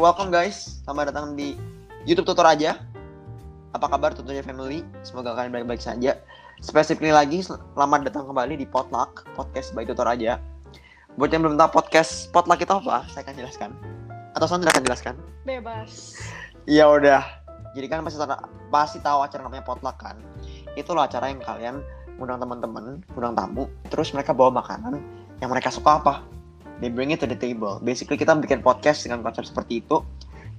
welcome guys. Selamat datang di YouTube Tutor aja. Apa kabar tutornya family? Semoga kalian baik-baik saja. Spesifikly lagi, selamat datang kembali di Potluck, podcast by Tutor aja. Buat yang belum tahu podcast Potluck itu apa, saya akan jelaskan. Atau Sandra akan jelaskan? Bebas. Ya udah. Jadi kan pasti pasti tahu acara namanya Potluck kan. Itu loh acara yang kalian undang teman-teman, undang tamu, terus mereka bawa makanan yang mereka suka apa. They bring it to the table. Basically kita bikin podcast dengan konsep seperti itu.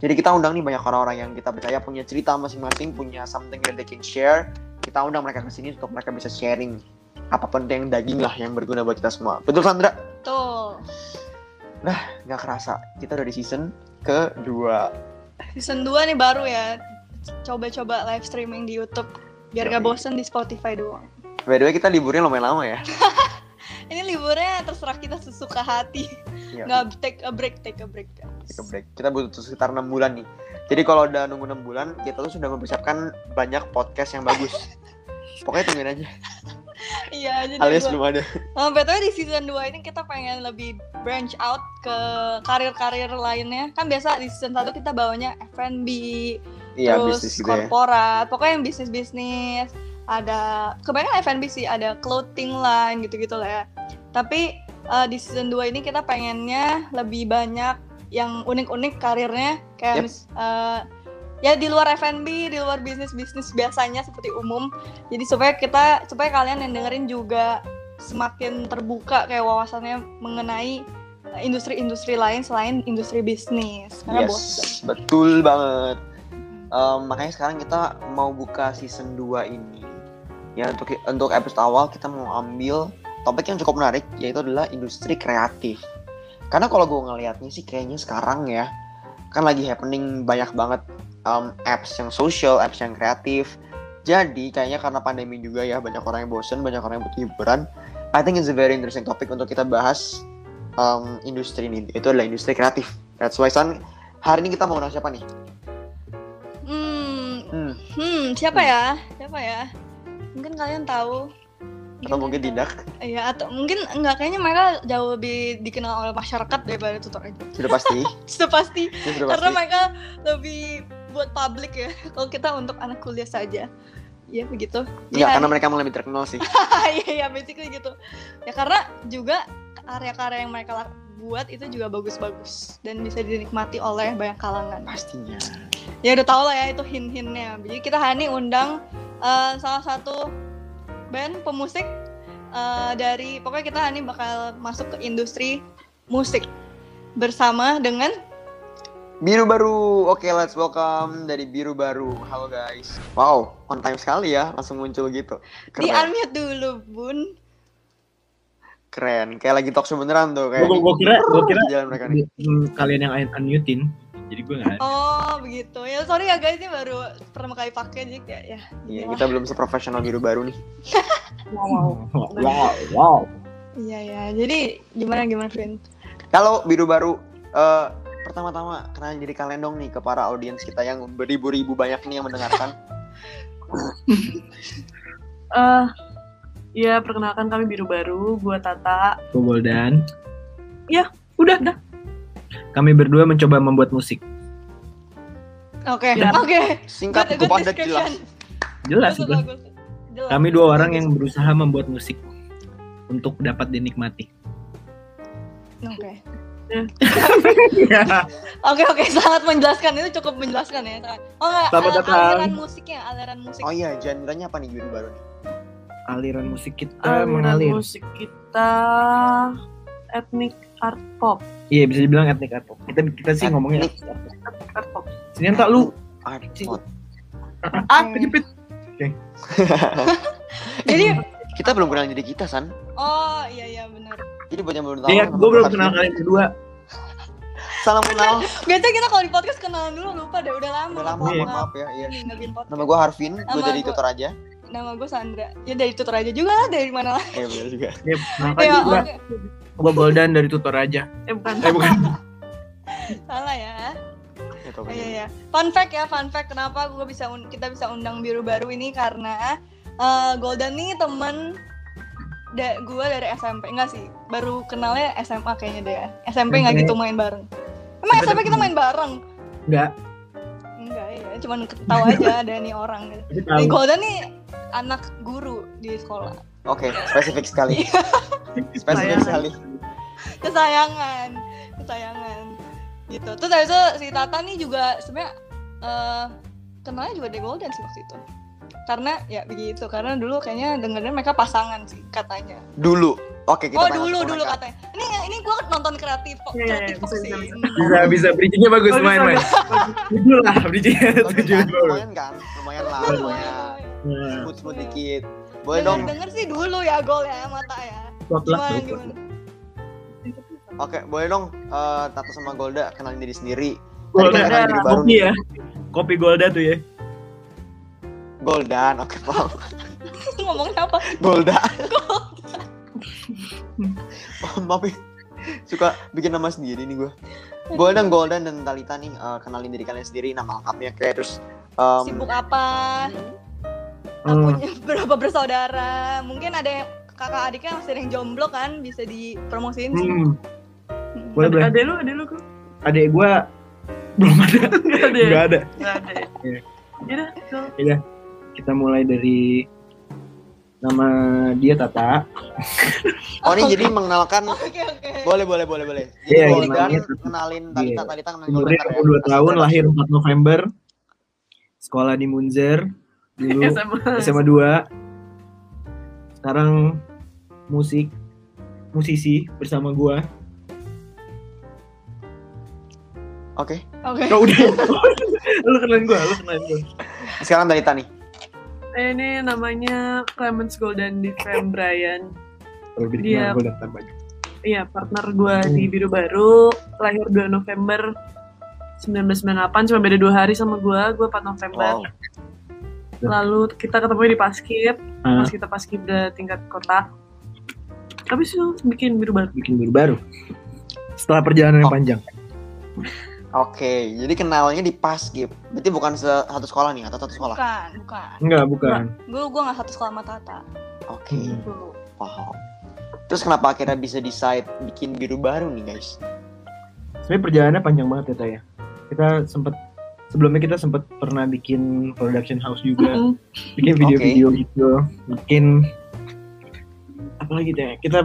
Jadi kita undang nih banyak orang-orang yang kita percaya punya cerita masing-masing, punya something that they can share. Kita undang mereka ke sini untuk mereka bisa sharing apa pun yang daging lah yang berguna buat kita semua. Betul Sandra? Tuh. Nah, nggak kerasa kita udah di season kedua. Season 2 nih baru ya. Coba-coba live streaming di YouTube biar gak bosen di Spotify doang. By the way kita liburnya lumayan lama ya. Ini liburnya terserah kita sesuka hati. Iya. Nggak take a break, take a break. guys. Take a break. Kita butuh sekitar enam bulan nih. Jadi kalau udah nunggu enam bulan, kita tuh sudah mempersiapkan banyak podcast yang bagus. Pokoknya tungguin aja. Iya, jadi Alias gua- belum ada. Oh, BTW di season 2 ini kita pengen lebih branch out ke karir-karir lainnya. Kan biasa di season 1 kita bawanya F&B, Iya, terus bisnis gitu ya. korporat, pokoknya yang bisnis-bisnis. Ada kebanyakan F&B sih, ada clothing line gitu-gitu lah ya. Tapi eh, di season 2 ini kita pengennya lebih banyak yang unik-unik karirnya kayak Yep. mis- eh, ya di luar F&B, di luar bisnis-bisnis biasanya seperti umum. Jadi supaya kita supaya kalian yang dengerin juga semakin terbuka kayak wawasannya mengenai industri-industri lain selain industri bisnis. Karena bosen. Yes, betul banget. Em, makanya sekarang kita mau buka season 2 ini. Ya untuk untuk episode awal kita mau ambil topik yang cukup menarik yaitu adalah industri kreatif. Karena kalau gue ngelihatnya sih kayaknya sekarang ya kan lagi happening banyak banget em, apps yang social, apps yang kreatif. Jadi kayaknya karena pandemi juga ya banyak orang yang bosen, banyak orang yang butuh hiburan. I think it's a very interesting topic untuk kita bahas em, industri ini. Itu adalah industri kreatif. That's why San, hari ini kita mau undang siapa nih? Hmm, Hmm, hmm, siapa ya? Siapa ya? Mungkin kalian tahu. Atau mungkin kalian tidak? Iya, atau mungkin enggak kayaknya mereka jauh lebih dikenal oleh masyarakat daripada tutor aja. Sudah pasti. Sudah pasti. Ya, sudah Karena pasti. mereka lebih buat publik ya. Kalau kita untuk anak kuliah saja. Ya begitu. Iya, karena mereka lebih terkenal sih. Iya, iya, basically gitu. Ya karena juga karya-karya yang mereka buat itu juga bagus-bagus dan bisa dinikmati oleh banyak kalangan. Pastinya. Ya udah tau lah ya itu hint-hintnya. Jadi kita hari ini undang eh, salah satu band pemusik eh, dari pokoknya kita ini bakal masuk ke industri musik bersama dengan Biru baru. Oke, let's welcome dari Biru baru. Halo guys. Wow, on time sekali ya, langsung muncul gitu. di Keren. unmute dulu bun. Keren. Kayak lagi talk show beneran tuh kayak. Gue gue kira gue kira Jalan mereka nih. kalian yang un- unmutein. Jadi gue nggak. Oh begitu ya sorry ya guys ini baru pertama kali pakai jadi kayak ya. Iya, kita belum seprofesional Biru baru nih. Wow wow wow. Iya ya jadi gimana gimana Vin? Kalau Biru baru eh pertama-tama kenalin diri kalian dong nih ke para audiens kita yang beribu-ribu banyak nih yang mendengarkan. Eh, ya perkenalkan kami biru baru, gua Tata. Gue Boldan. Udah, dah. Kami berdua mencoba membuat musik. Oke Ya. oke. Singkat, Good- good padat, jelas. Jelas Bagus, itu. bagus. Jelas. Kami dua orang Bagus. yang berusaha membuat musik untuk dapat dinikmati. Oke. Ya. Oke oke sangat menjelaskan itu cukup menjelaskan ya. Oh enggak Selamat al- datang. aliran musiknya aliran musik. Oh iya, genre-nya apa nih Biru baru nih? Aliran musik kita Aliran mengalir. musik kita etnik art pop. Iya bisa dibilang etnik art pop. Kita kita sih ngomongnya art pop. Sini tak lu Art pop. ah kejepit. Jadi Kita belum kenal diri kita, San. oh iya iya benar. Jadi buat yang belum tahu, Iya, nama gue belum kenal kalian berdua. Salam kenal. Biasanya kita kalau di podcast kenalan dulu lupa deh udah lama. Udah lama, Iya. mohon maaf ya. Iya. Nama gue Harvin, gue Nama gua- tutor aja. Nama gue Sandra. Ya dari tutor aja juga lah dari mana lah. Iya benar juga. Ya, kenalkan Ya juga. Oke. Gue Boldan dari tutor aja. Eh bukan. Eh bukan. Salah ya. Oh, iya ya. Fun fact ya, fun fact kenapa gue bisa kita bisa undang biru baru ini karena eh, Golden nih temen da gue dari SMP enggak sih baru kenalnya SMA kayaknya deh ya SMP nggak gitu main bareng emang SMP SMP kita main bareng Enggak. Enggak ya, cuman tahu aja ada nih orang gitu. Nih. Golden nih anak guru di sekolah. Oke, spesifik sekali. spesifik Layangan. sekali. Kesayangan, kesayangan. Gitu. Terus habis itu si Tata nih juga sebenarnya eh kenalnya juga dari Golden sih waktu itu. Karena ya begitu, karena dulu kayaknya dengernya mereka pasangan sih katanya. Dulu. Oke, kita oh dulu dulu mereka. katanya. Ini ini gua nonton kreatif kok, Iya, iya, kreatif bisa, sih. bisa, bisa. Bridgingnya bagus Bagus, main main. bagus. Tujuh lah bridgingnya tujuh. Lumayan kan? Lumayan lah, lumayan. Smooth smooth dikit. Boleh dong. Denger, sih dulu ya gol ya mata ya. Gimana gimana? Oke, boleh dong. eh, Tata sama Golda kenalin diri sendiri. Golda kan diri baru kopi ya. Kopi Golda tuh ya. Goldan, oke paham. Ngomongnya apa? Golda. Maaf ya. Suka bikin nama sendiri nih gue. Boleh dong Goldan dan Talita nih eh, kenalin diri kalian sendiri, nama lengkapnya kayak terus em, Sibuk apa? Hmm. Punya berapa bersaudara? Mungkin ada yang kakak adiknya masih ada yang jomblo kan bisa dipromosiin sih. Hmm. Boleh boleh. Ada lu, ada lu kok. Adek gua belum ada. Enggak ada. ya? Enggak ada. Enggak ada. ya? Iya. Yaudah, go. Kita mulai dari nama dia Tata. Oh ini jadi mengenalkan Oke oke. boleh boleh boleh boleh. Jadi Iya, Goldan namanya kenalin Iya. Talita Talita kenalin Goldan ntar ya. 22 tahun, lahir 4 November. Sekolah di Munzer dulu SMA. SMA 2. Sekarang musik musisi bersama gua. Oke. Oke. Oh, udah. lu kenalin gua, lu kenalin gua. Sekarang Talita nih. Eh, ini namanya Clemens Golden di Fem Brian. Bikin Dia- gua daftar baju. Iya, partner gue Hmm. di Biru Baru, lahir 2 November 1998, cuma beda dua hari sama gue, gue 4 November. Wow. Lalu kita ketemu di Paskib, Ah, pas kita Paskib udah tingkat kota. Habis itu bikin Biru Baru. bikin baru baru. Setelah perjalanan yang Oh. panjang. Oke, jadi kenalnya di Paskib. Berarti bukan satu sekolah nih atau satu sekolah? Bukan, bukan. Enggak, bukan. Gue gue nggak satu sekolah sama Tata. Oke, Hmm. Dulu. paham. Terus kenapa akhirnya bisa decide bikin biru baru nih guys? Sebenarnya perjalanannya panjang banget ya, Taya. Kita sempet sebelumnya kita sempet pernah bikin production house juga, Mm-mm. bikin video-video gitu, bikin apa lagi ya? Kita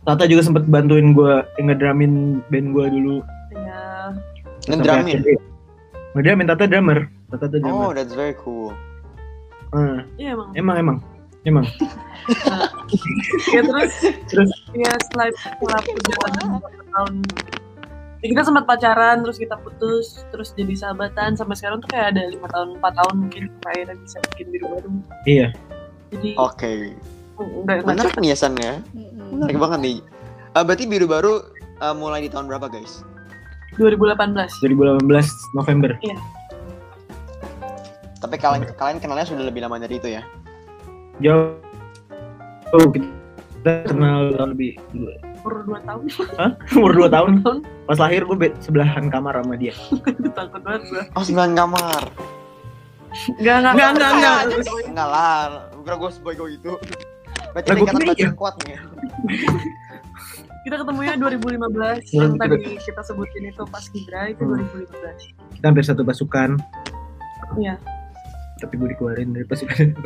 Tata juga sempet bantuin gua ngedramin band gua dulu. Ya, Ngedramin? Sampai akhirnya- Ngedramin Tata drummer. Tata tuh Oh, drummer. that's very cool. Ah, iya emang. emang emang emang. Ya terus, Terus? ya setelah setelah perjalanan tahun ya, kita sempat pacaran terus kita putus terus jadi sahabatan sampai sekarang tuh kayak ada lima tahun empat tahun mungkin akhirnya bisa bikin biru baru Iya. jadi Oke, enggak enggak menarik nih ya San ya. Menarik banget nih. Eh, berarti biru baru eh, mulai di tahun berapa guys? 2018 2018 November. Tapi kalian kalian kenalnya sudah lebih lama dari itu ya? Jauh. Oh, kita kenal lebih dulu. Umur dua tahun Umur 2 tahun. tahun Pas lahir gue be- sebelahan kamar sama dia. takut banget gue Oh, sembilan kamar. enggak enggak Enggak, enggak, enggak. Enggak lah, kira gue sebego itu. Berarti gua ikatan batin kuat nih kita ketemunya 2015 Hmm, yang tadi kita sebutin itu pas Gibra itu Hmm. 2015 Kita hampir satu pasukan. Iya. Tapi gue dikeluarin dari pasukan.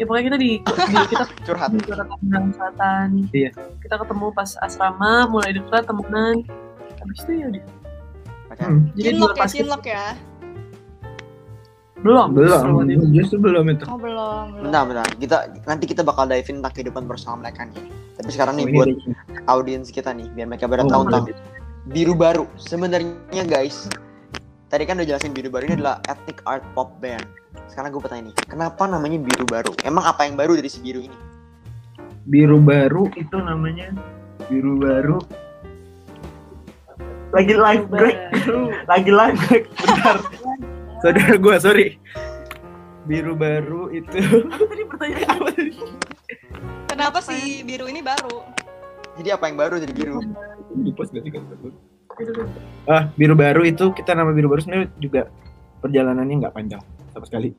Ya pokoknya kita di, di- kita Curhat. di Kota Tangerang Selatan. Iya. Kita ketemu pas asrama, mulai dekat temenan. Habis itu ya udah. Hmm, Jadi Cinlok ya, cinlok ya. belum. belum, Belum. justru belum itu. Oh belum, belum. Bentar, bentar. Kita nanti kita bakal dive in tentang kehidupan personal mereka nih. Tapi sekarang nih Oh, buat audiens kita nih, biar mereka pada Oh, tahu tentang biru baru. Sebenarnya guys, tadi kan udah jelasin biru baru ini adalah ethnic art pop band. Sekarang gue bertanya nih, kenapa namanya biru baru? Emang apa yang baru dari si biru ini? biru baru itu namanya biru baru lagi live break lagi live break bentar saudara gue sorry biru baru itu Tadi pertanyaan apa tadi? Kenapa si biru ini baru? Jadi apa yang baru dari biru? di post gak sih kan ah biru baru itu kita nama biru baru sebenarnya juga perjalanannya nggak panjang sama sekali.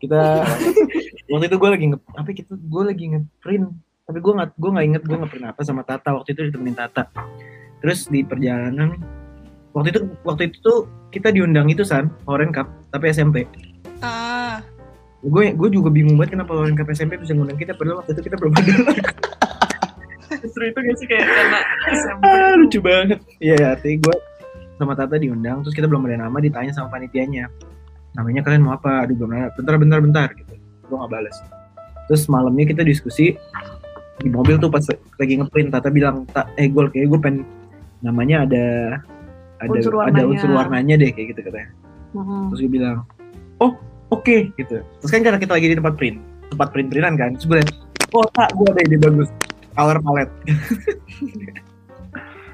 Kita waktu itu gue lagi nge apa kita gue lagi ngeprint tapi gue nggak gue nggak inget gue ngeprint apa sama Tata. Waktu itu ditemenin Tata. Terus di perjalanan waktu itu waktu itu tuh kita diundang itu san Oren Cup tapi SMP Ah, gue gue juga bingung banget kenapa Oren Cup SMP bisa ngundang kita padahal waktu itu kita belum ada Justru itu gak sih kayak karena. Ah, lucu banget. Iya artinya gue sama Tata diundang terus kita belum ada nama ditanya sama panitianya. Namanya kalian mau apa? Aduh belum ada. Bentar bentar bentar gitu. Gue nggak balas terus malamnya kita diskusi di mobil tuh pas lagi ngeprint Tata bilang tak eh gue kayak gue pengen namanya ada ada Unsur ada unsur warnanya deh kayak gitu katanya. Mhm. terus gue bilang oh oke gitu. Terus kan karena kita lagi di tempat print tempat print printan kan terus gue liat oh tak gue ada ide bagus color palette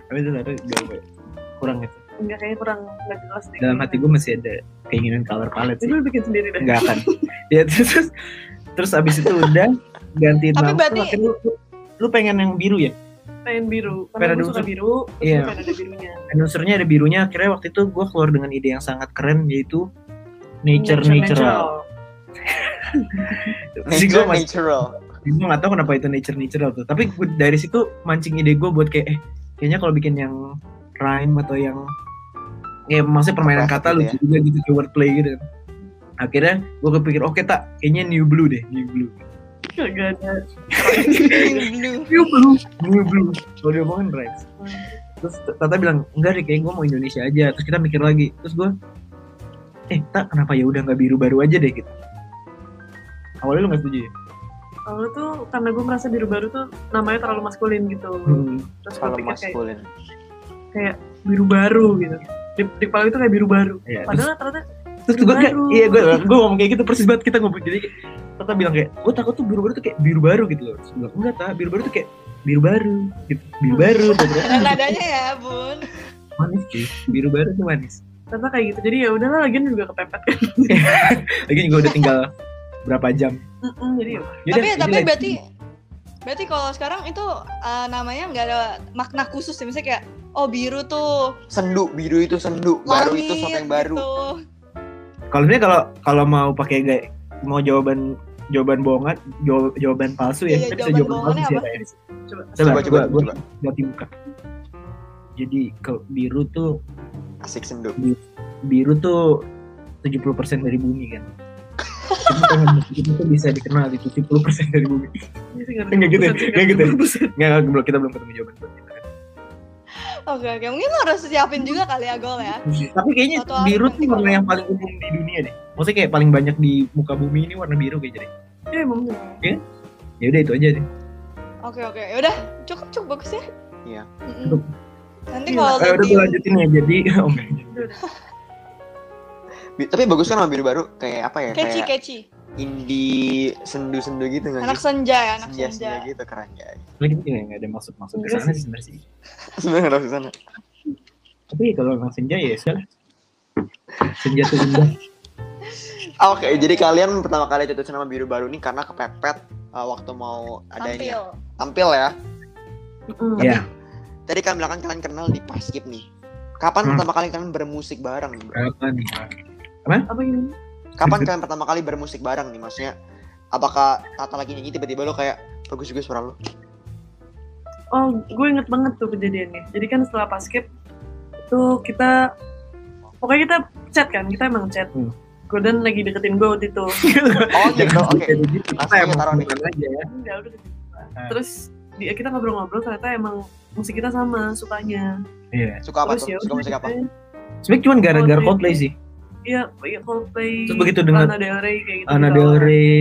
tapi itu ada gue kurang gitu Enggak kayaknya kurang nggak jelas deh. dalam hati gue masih ada keinginan color palette Itu sih lu bikin sendiri deh. nggak akan ya terus terus, terus abis itu udah gantiin Tapi nama berarti- lu, lu, pengen yang biru ya Pengen biru. Pengen Karena gue suka unsur. biru. terus Iya. Pengen ada birunya. Dan unsurnya ada birunya akhirnya waktu itu gue keluar dengan ide yang sangat keren yaitu nature natural, Jadi gue Nature masih natural. Gue gak tau kenapa itu nature natural tuh tapi gue dari situ mancing ide gue buat kayak eh kayaknya kalau bikin yang rhyme atau yang ya maksudnya permainan Apa kata gitu lucu juga gitu kayak wordplay gitu. Kan akhirnya gue kepikir oke tak kayaknya new blue deh new blue. Gak ada. blue. new blue new blue. Kalau dia ngomongin rhymes. Terus Tata bilang enggak deh kayak gue mau Indonesia aja. Terus kita mikir lagi. Terus gue eh tak kenapa ya udah nggak biru baru aja deh gitu. Awalnya lu nggak setuju ya Awalnya tuh karena gue merasa biru baru tuh namanya terlalu maskulin gitu. Hmm. Terus Kalau pikir kayak, maskulin. kayak biru baru gitu. Di, di kepala itu kayak biru baru. Terus Padahal ternyata terus gue kayak iya gue gue ngomong kayak gitu persis banget kita ngobrol jadi Tata bilang kayak gue takut tuh biru baru tuh kayak biru baru gitu loh terus gue bilang enggak tak biru baru tuh kayak biru baru gitu biru baru nadanya ya, Bun. manis sih biru baru tuh manis ternyata kayak gitu. Jadi ya udahlah lagian juga kepepet kan. lagi juga udah tinggal berapa jam Mm-mm, jadi ya Yaudah, tapi jadi tapi like- berarti berarti kalau sekarang itu uh, namanya nggak ada makna khusus ya misalnya kayak oh biru tuh Sendu, biru itu sendu. Baru langit, itu sesuatu yang baru. gitu. kalau sebenarnya kalau kalau mau pakai gaya mau jawaban jawaban bohongan jaw- jawaban palsu ya Iya, bisa jawaban jawaban palsu sih apa? ya Coba. Coba, Coba, coba, gua coba. ganti buka. Jadi kalau biru tuh Asik sendu. biru tuh 70% dari bumi kan. Jadi itu tuh bisa dikenal di 70% dari bumi. Ini sih nggak gitu ya? Nggak gitu ya? Nggak, belum kita belum ketemu jawaban buat kita oke oke mungkin lo harus siapin juga kali ya gol ya Tapi kayaknya Suatu biru tuh warna kalau- yang paling umum di dunia deh. Maksudnya kayak paling banyak di muka bumi ini warna biru kayaknya deh. Iya emang. Ya udah itu aja deh. oke oke yaudah cukup cukup bagus ya Iya. Cukup. nanti Iya. kalau Eh, udah lanjutin ya. Jadi oh, enggak. Bi- Tapi bagus kan sama biru baru kayak apa ya? catchy Kayak catchy indie sendu-sendu gitu nggak anak senja ya anak Senja, senja senja gitu keren ya. Lagi tuh kayak nggak ada maksud-maksud ke Enggak sana sih. sebenarnya sih. Sebenarnya nggak tahu ke sana. Tapi kalau emang senja ya sudah. Senja tuh. Ah, Oke, jadi kalian pertama kali jatuh cinta sama biru baru ini karena kepepet uh, waktu mau tampil adanya tampil ya. Mm-mm. Iya. Tadi kan bilang kan kalian kenal di Paskib nih. Kapan Hmm. pertama kali kalian bermusik bareng? bro? Nih? Apa ini? Kapan kalian pertama kali bermusik bareng nih? Maksudnya apakah Tata lagi nyanyi tiba-tiba lo kayak bagus juga suara lo? Oh, gue inget banget tuh kejadiannya. Jadi kan setelah paskip itu kita pokoknya kita chat kan, kita emang chat. Hmm. Gordon lagi deketin gue waktu itu. Oh gitu, oke. Jadi gitu. kita emang taruh nih. aja ya. Enggak, udah deketin gua. Ah. Terus dia kita ngobrol-ngobrol ternyata emang musik kita sama sukanya. Iya. Suka apa Terus tuh? ya Suka musik apa? kita- Sebenarnya cuma gara-gara. Coldplay sih. Iya, iya Coldplay. Terus begitu dengar- Lana Del Rey kayak gitu. Ana gitu. Del Rey,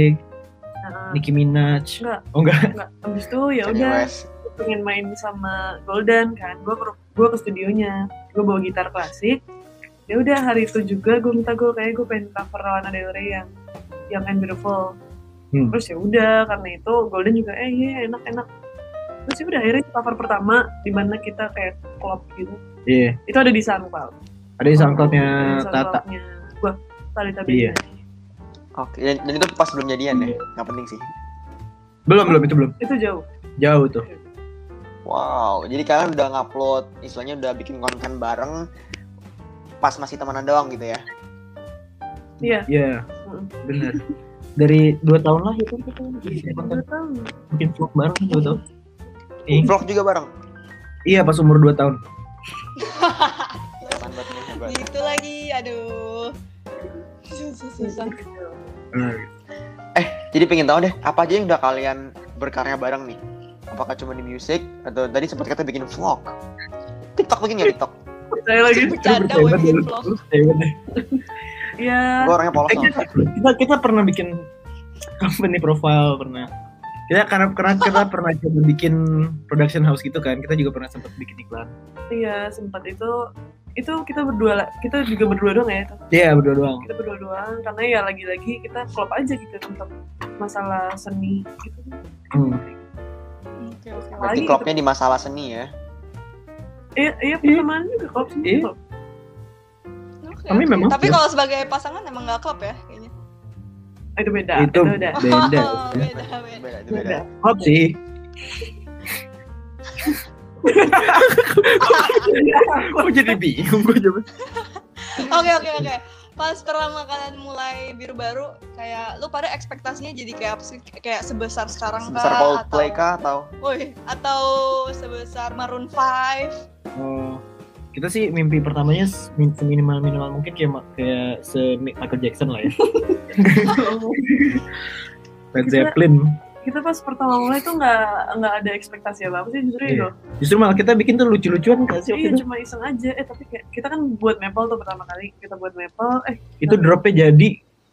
Nah, Nicki Minaj. Enggak. Oh enggak. enggak. Habis itu ya udah pengen main sama Golden kan. Gue ke gue ke studionya. Gue bawa gitar klasik. Ya udah hari itu juga gue minta gue kayak gue pengen cover Lana Del Rey yang yang and beautiful. Hmm. Terus ya udah karena itu Golden juga eh iya enak enak. Terus ya udah akhirnya cover pertama di mana kita kayak klop gitu. Iya. Itu ada di SoundCloud. Ada di SoundCloud-nya Tata. Gue Talita Iya. Oke, dan, dan itu pas belum jadian deh. Nggak penting sih. Belum belum itu belum. Itu jauh. Jauh tuh. Wow, jadi kalian udah ngupload, istilahnya udah bikin konten bareng pas masih temenan doang gitu ya? Iya. Iya. Mm. Bener. Dari dua tahun lah itu kita Dua tahun. bikin vlog bareng dua tahun. Eh, Vlog juga bareng? iya pas umur dua tahun. Sambatnya hebat. gitu lagi aduh susah susah Benar. Jadi pengen tahu deh, apa aja yang udah kalian berkarya bareng nih? Apakah cuma di musik atau tadi sempat kata bikin vlog? TikTok bikin nggak TikTok? Saya lagi. bercanda bikin vlog. Iya. Gue orangnya polos Eh, banget. kita, kita kita pernah bikin company profile pernah. Kita karena karena kita pernah coba bikin production house gitu kan. Kita juga pernah sempat bikin iklan. Iya, sempat itu itu kita berdua kita juga berdua doang ya itu. Iya berdua doang. Kita berdua doang karena ya lagi-lagi kita klop aja gitu untuk masalah seni gitu. Hmm. Oke, oke. Berarti Lagi klubnya di masalah seni ya? Iya, iya pertemanan juga klop seni. Iya. klop. Oke, Kami oke. memang tapi ya. kalau sebagai pasangan emang nggak klub ya kayaknya Itu beda. Itu Itu udah. beda. Oh, beda beda Beda, beda. Hot sih. Kok jadi bingung gue coba. Oke oke oke. Pas pertama kalian mulai biru baru, kayak lu pada ekspektasinya jadi kayak apa sih? Kayak sebesar sekarang Sebesar kah? Coldplay atau, kah atau? Woi, atau sebesar Maroon 5? Oh, kita sih mimpi pertamanya min- seminimal minimal mungkin kayak kayak se Michael Jackson lah ya. Led Zeppelin. Kita pas pertama mulai tuh nggak nggak ada ekspektasi apa apa sih justru Iya. itu. Justru malah kita bikin tuh lucu-lucuan kan sih Iya itu. cuma iseng aja. Eh tapi kayak kita kan buat maple tuh pertama kali kita buat maple. Eh Itu dropnya jadi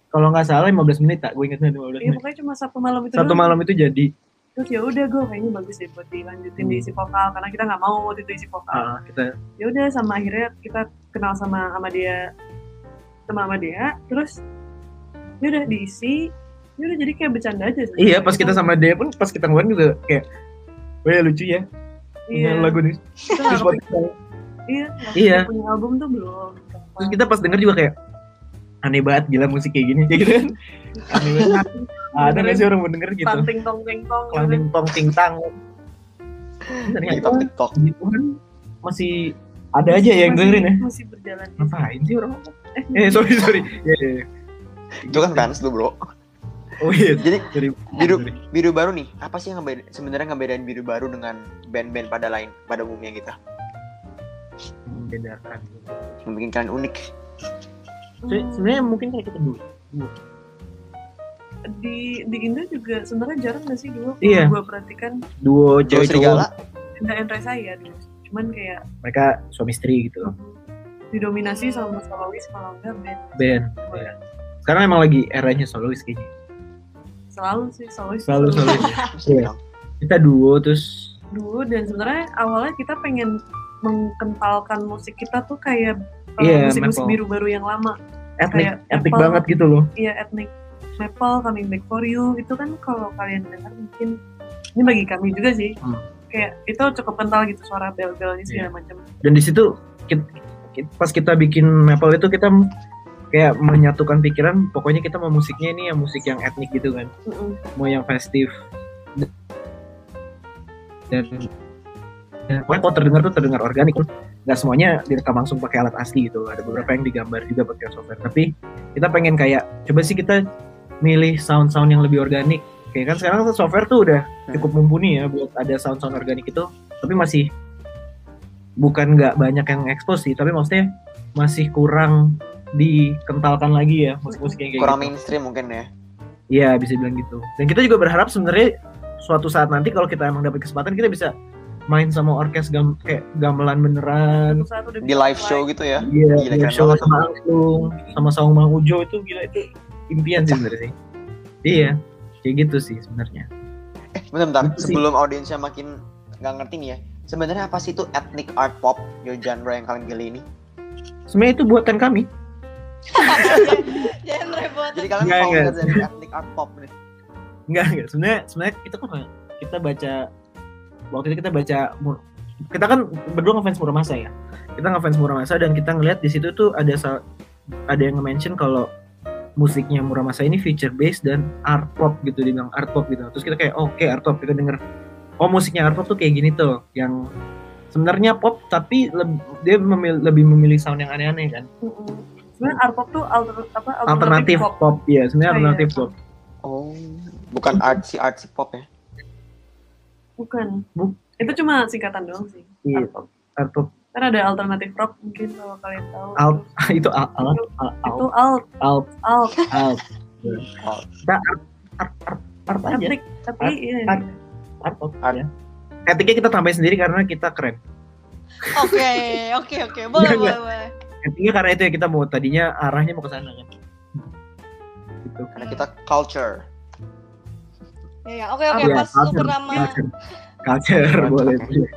kalau nggak salah 15 menit tak, gue ingetnya 15 iya menit. pokoknya cuma satu malam itu. Satu doang. malam itu jadi. Terus ya udah gue kayaknya bagus deh buat dilanjutin di isi vokal karena kita nggak mau waktu itu isi vokal. Ah, kita Ya udah sama akhirnya kita kenal sama sama dia sama sama dia terus ya udah diisi ya udah jadi kayak bercanda aja sih. Iya, pas kita sama dia pun pas kita ngeluarin juga kayak Wah lucu ya, iya, punya lagu nih. Terus kepikiran. iya, Iya. punya album tuh belum. Terus kita pas denger juga kayak aneh banget gila musik kayak gini kayak gitu kan. Aneh banget. Ada nggak sih orang mau denger gitu? Tanting tong ting tong. gitu. Klang tong ting tang. Ternyata TikTok TikTok. gitu kan masih ada aja yang dengerin ya. Masih berjalan. Ngapain sih orang? Eh sorry sorry. Ya, ya, ya. Itu kan fans lu bro. Oh iya. Jadi biru biru baru nih. Apa sih yang ngebeda- sebenarnya ngebedain biru baru dengan band-band pada lain pada umumnya kita? Membedakan. Yang bikin kalian unik. Se- Sebenarnya mungkin kayak kita dulu. di di Indo juga sebenarnya jarang gak sih dulu Iya. gue perhatikan Duo Joe cewek Serigala. cowok. Indah and Reza ya dulu cuman kayak Mereka suami istri gitu. didominasi sama solois kalau enggak band Band. ya. Sekarang emang lagi eranya solois kayaknya. Selalu sih solois Selalu solois. Iya. Bilang. Kita duo terus dulu dan sebenarnya awalnya kita pengen mengkentalkan musik kita tuh kayak uh, Iya, musik-musik Maple. biru baru yang lama etnik Kayak etnik Apple. banget gitu loh. iya ethnic Maple Coming Back For You itu kan kalau kalian dengar mungkin ini bagi kami juga sih Hmm. kayak itu cukup kental gitu suara bel-belnya segala Iya. macam Dan di situ kit- kit- pas kita bikin Maple itu kita kayak menyatukan pikiran pokoknya kita mau musiknya ini yang musik yang etnik gitu kan. Mm-mm. mau yang festif dan pokoknya kalau terdengar tuh terdengar organik. Nggak semuanya direkam langsung pakai alat asli gitu. Ada beberapa yang digambar juga pakai software. Tapi kita pengen kayak coba sih kita milih sound-sound yang lebih organik. Kayak kan sekarang tuh software tuh udah cukup mumpuni ya buat ada sound-sound organik itu. Tapi masih bukan nggak banyak yang expose sih. Tapi maksudnya masih kurang dikentalkan lagi ya musik-musik yang kayak Kurang gitu. mainstream mungkin ya. Iya bisa bilang gitu. Dan kita juga berharap sebenarnya suatu saat nanti kalau kita emang dapat kesempatan kita bisa main sama orkes gam kayak gamelan beneran. Di live show gitu ya. Iya, Gila, live show sama Angklung, sama Saung Mang Ujo itu gila itu impian sih sebenarnya sih. Iya, kayak gitu sih sebenarnya. Eh, bentar, bentar. Itu sih. Sebelum audiensnya makin nggak ngerti nih ya. Sebenarnya apa sih itu ethnic art pop, your genre yang kalian pilih ini? Sebenarnya itu buatan kami. Jangan repot. Jadi kalian Nggak, founder nggak. dari art pop nih. Enggak, enggak. Sebenarnya sebenarnya kita kan kita baca waktu itu kita baca Mur- kita kan berdua ngefans Muramasa ya. Kita ngefans Muramasa dan kita ngeliat di situ tuh ada sal- ada yang nge-mention kalau musiknya Muramasa ini feature based dan art pop gitu dibilang art pop gitu. Terus kita kayak oke art pop kita denger oh musiknya art pop tuh kayak gini tuh yang sebenarnya pop tapi leb- dia memil- lebih memilih sound yang aneh-aneh kan. Sebenarnya art pop tuh alter, apa Alternatif pop pop, ya sebenarnya Oh, iya. alternatif pop. Oh, bukan artsy artsy pop ya? bukan Bu- itu cuma singkatan doang sih Iya. art pop Art pop Kan ada alternatif rock mungkin kalau kalian tahu. Alt. itu alt alt alt Itu alt, alt alt, alt. Alt. Kita art art art art aja. tapi Art, iya. art. Art, art, Art. ya. Etiknya kita tambahin sendiri karena kita keren. Oke, oke, oke. Boleh, Enggak, boleh, Etiknya karena itu ya kita mau tadinya arahnya mau ke sana kan. Gitu. Karena kita culture. Ya, ya. Oke, oke. Iya, Pas lu culture, pertama culture. Culture boleh. boleh.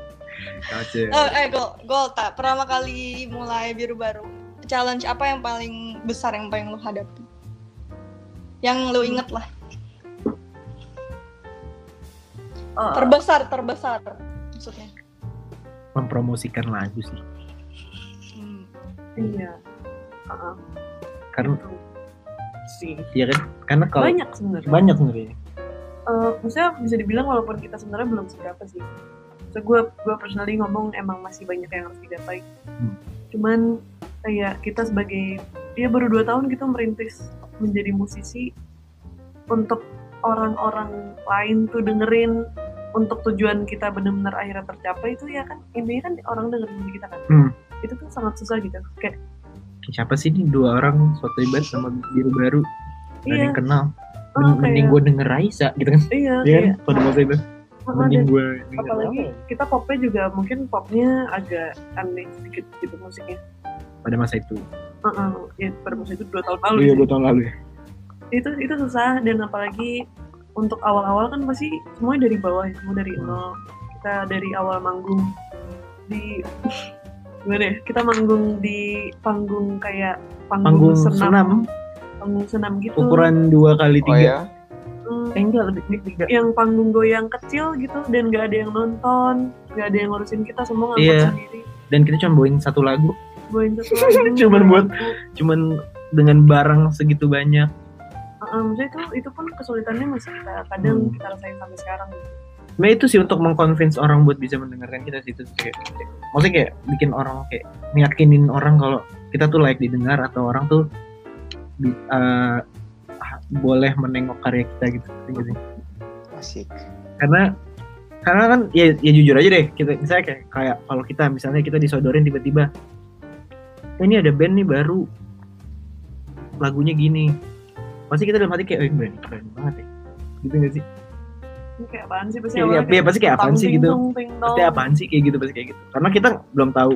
Culture. Eh, eh Gol, Gol, tak pertama kali mulai biru baru. Challenge apa yang paling besar yang paling lu hadapi? Yang lu inget lah. Oh, Terbesar, terbesar. Maksudnya. Mempromosikan lagu sih. Iya. Karena Itu sih ya kan karena kalau banyak sebenarnya. banyak sebenarnya. Eh, maksudnya bisa dibilang walaupun kita sebenarnya belum seberapa sih. So gue gue personally ngomong emang masih banyak yang harus digapai. Hmm. Cuman kayak kita sebagai dia baru dua tahun kita merintis menjadi musisi untuk orang-orang lain tuh dengerin untuk tujuan kita benar-benar akhirnya tercapai itu ya kan intinya kan orang dengerin kita kan. Hmm. Itu tuh sangat susah gitu. Kayak Siapa sih nih dua orang suatu ibadah sama biru baru iya, yang kenal. oh, Men- Mending kayak- gue denger Raisa gitu kan. iya, Iya kan? Pada masa itu. oh, Mending gue apalagi apa? kita popnya juga mungkin popnya agak aneh sedikit gitu musiknya pada masa itu. Heeh, ya pada masa itu dua tahun lalu Iya dua tahun lalu ya. itu itu susah dan apalagi untuk awal-awal kan pasti semuanya dari bawah ya semua dari Hmm. nol kita dari awal manggung di gimana ya kita manggung di panggung kayak panggung, Panggung senam, senam panggung senam gitu ukuran dua kali Oh tiga. ya? Hmm, Eh enggak lebih tiga. yang panggung goyang kecil gitu dan gak ada yang nonton gak ada yang ngurusin kita semua ngangkut Iya. sendiri Dan kita cuma bawain satu lagu, bawain satu lagu Cuman buat- cuman dengan barang segitu banyak. Heeh, maksudnya itu itu pun kesulitannya masih kita kadang Hmm. kita rasain sampai sekarang gitu. Nah itu sih untuk mengconvince orang buat bisa mendengarkan kita sih itu kayak, kayak- maksudnya kayak bikin orang kayak meyakinin orang kalau kita tuh layak didengar atau orang tuh eh, boleh menengok karya kita gitu. Sih? Asik. Karena karena kan ya, ya jujur aja deh kita misalnya kayak kayak kalau kita misalnya kita disodorin tiba-tiba "Eh, ini ada band nih baru lagunya gini pasti kita dalam hati kayak oh band keren banget ya gitu gak sih Ini kayak apaan sih pasti Iya, iya, pasti kayak apaan sih gitu. pasti apaan sih kayak gitu pasti kayak gitu karena kita belum tahu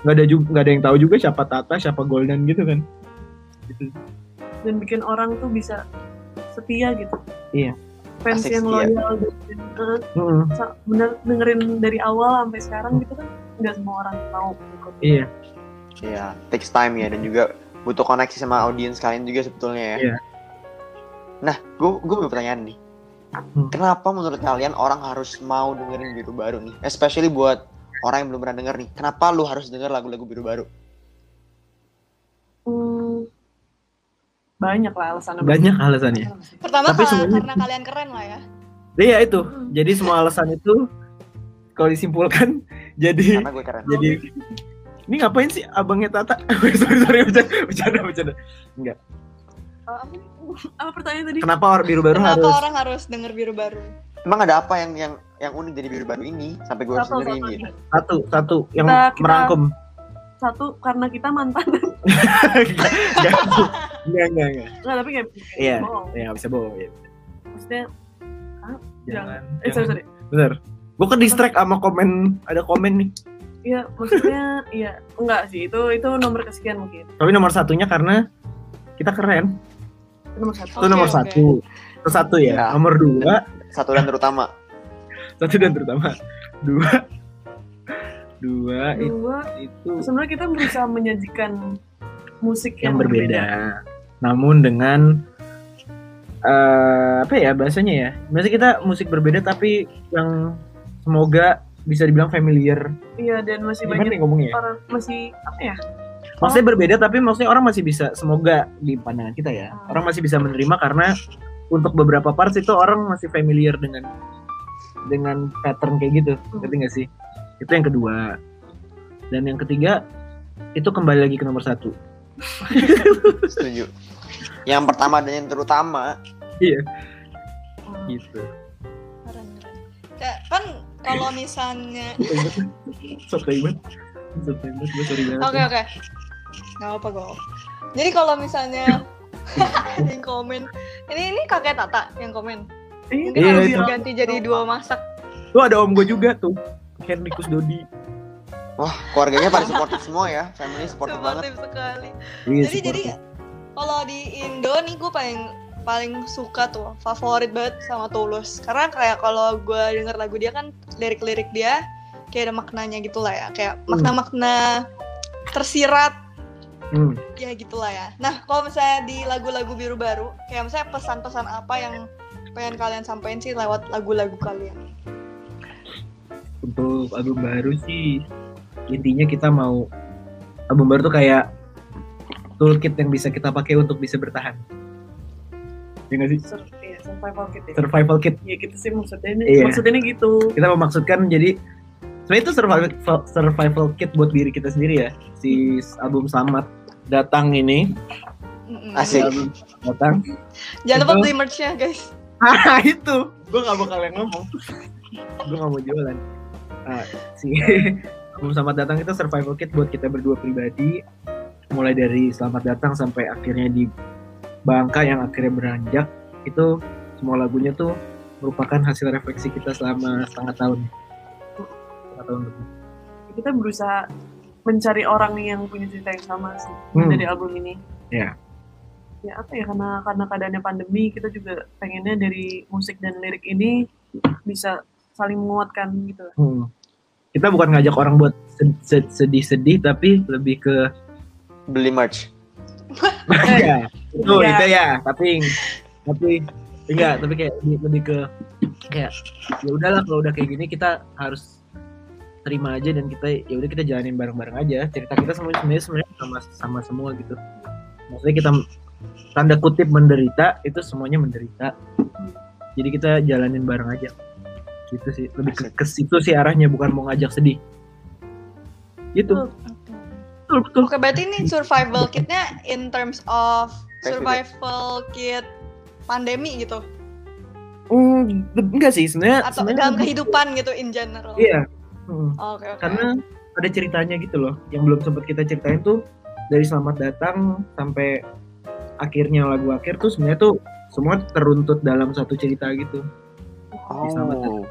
nggak ada juga nggak ada yang tahu juga siapa Tata siapa Golden gitu kan gitu. dan bikin orang tuh bisa setia gitu Iya. fans Asik yang loyal dan Mm-mm. sa- bener dengerin dari awal sampai sekarang gitu kan nggak semua orang mau ikut iya Iya, takes time ya dan juga butuh koneksi sama audiens kalian juga sebetulnya ya. Iya. Nah, gue gue punya pertanyaan nih. Hmm. Kenapa menurut kalian orang harus mau dengerin biru baru nih? Especially buat orang yang belum pernah denger nih. Kenapa lu harus denger lagu-lagu biru baru? Hmm, banyak lah alasannya banyak alasannya Pertama Tapi kal- semuanya- karena kalian keren lah ya. iya itu Hmm. jadi semua alasan itu kalau disimpulkan jadi Karena gue keren. jadi ini ngapain sih abangnya Tata sorry sorry bercanda bercanda bercanda Ah, apa, apa pertanyaan tadi kenapa orang biru baru Kenapa harus orang harus denger biru baru? Emang ada apa yang yang yang unik dari biru baru ini sampai gue harus dengerin satu. gitu? satu satu yang Kita- kita- merangkum satu karena kita mantan Enggak, enggak, enggak, enggak. nggak tapi kayak Iya, bohong. ya nggak bisa bohong. Ya. maksudnya Jangan, eh sorry sorry Bener. Gue ke distract sama komen, ada komen nih. Iya, maksudnya iya enggak sih itu itu nomor kesekian mungkin. Tapi nomor satunya karena kita keren. Itu nomor satu. Itu nomor satu. Itu satu ya. Ya. Nomor dua, Satu dan terutama. satu dan terutama. Dua, dua itu, Dua, itu sebenarnya kita berusaha menyajikan musik yang yang, berbeda. Namun dengan eh apa ya bahasanya ya? Biasanya kita musik berbeda tapi yang semoga bisa dibilang familiar. Iya dan masih Gimana banyak nih ngomongnya? orang masih apa ya? Maksudnya berbeda tapi maksudnya orang masih bisa semoga di pandangan kita ya. Hmm. Orang masih bisa menerima karena untuk beberapa parts itu orang masih familiar dengan dengan pattern kayak gitu. Hmm. Ngerti nggak sih? Itu yang kedua. Dan yang ketiga itu kembali lagi ke nomor satu. Setuju. Yang pertama dan yang terutama Hmm. Gitu. Keren, kan kalau misalnya. September gue banget. Gak apa gue. Jadi kalau misalnya ada yang komen, ini ini kakek Tata yang komen. Iya, Mungkin Iya, harus itu. diganti jadi dua masak. Tuh ada om gue juga tuh. Henrikus Dodi. Wah, keluarganya pada supportive semua ya. Family supportive banget. Supportive sekali. Iya, jadi jadi kalau di Indo nih gue paling paling suka tuh favorit banget sama Tulus karena kayak kalau gue denger lagu dia kan lirik-lirik dia kayak ada maknanya gitu lah ya kayak Hmm. makna-makna tersirat Hmm. ya gitulah ya nah kalau misalnya di lagu-lagu biru baru kayak misalnya pesan-pesan apa yang pengen kalian sampaikan sih lewat lagu-lagu kalian Untuk album baru sih intinya kita mau album baru tuh kayak toolkit yang bisa kita pakai untuk bisa bertahan. Ya nggak sih? Sur- iya, survival kit ya. Survival kit. Iya gitu sih maksudnya ini. Iya. Maksudnya ini gitu. Kita memaksudkan jadi sebenarnya itu survival survival kit buat diri kita sendiri ya. Si album Selamat Datang ini. Mm-mm. Asik. Datang. jangan lupa beli merch-nya guys Ah itu, gue gak bakal yang ngomong. gue gak mau jualan. Ah, si Selamat Datang itu survival kit buat kita berdua pribadi. Mulai dari Selamat Datang sampai akhirnya di Bangka yang akhirnya beranjak. Itu semua lagunya tuh merupakan hasil refleksi kita selama setengah tahun. Setengah tahun lebih. Kita berusaha mencari orang yang punya cerita yang sama sih Hmm. dari album ini. Iya. Ya apa ya karena karena keadaannya pandemi kita juga pengennya dari musik dan lirik ini bisa saling menguatkan gitu. Hmm. Kita bukan ngajak orang buat sed- sed- sedih-sedih tapi lebih ke Beli merch. ya itu Iya. itu ya tapi tapi enggak tapi kayak lebih, lebih ke kayak ya udahlah kalau udah kayak gini kita harus terima aja dan kita ya udah kita jalanin bareng-bareng aja. Cerita kita semuanya sebenarnya sebenarnya sama sama semua gitu. Maksudnya kita tanda kutip menderita itu semuanya menderita. Jadi kita jalanin bareng aja. Gitu sih lebih ke, ke situ sih arahnya bukan mau ngajak sedih. Gitu. Betul betul Oke, berarti ini survival kitnya in terms of survival kit pandemi gitu, Hmm, enggak sih sebenarnya atau sebenarnya- dalam kehidupan gitu in general. iya Hmm. Oke oke. karena ada ceritanya gitu loh yang belum sempat kita ceritain tuh dari selamat datang sampai akhirnya lagu akhir tuh sebenarnya tuh semua teruntut dalam satu cerita gitu Selamat Oh.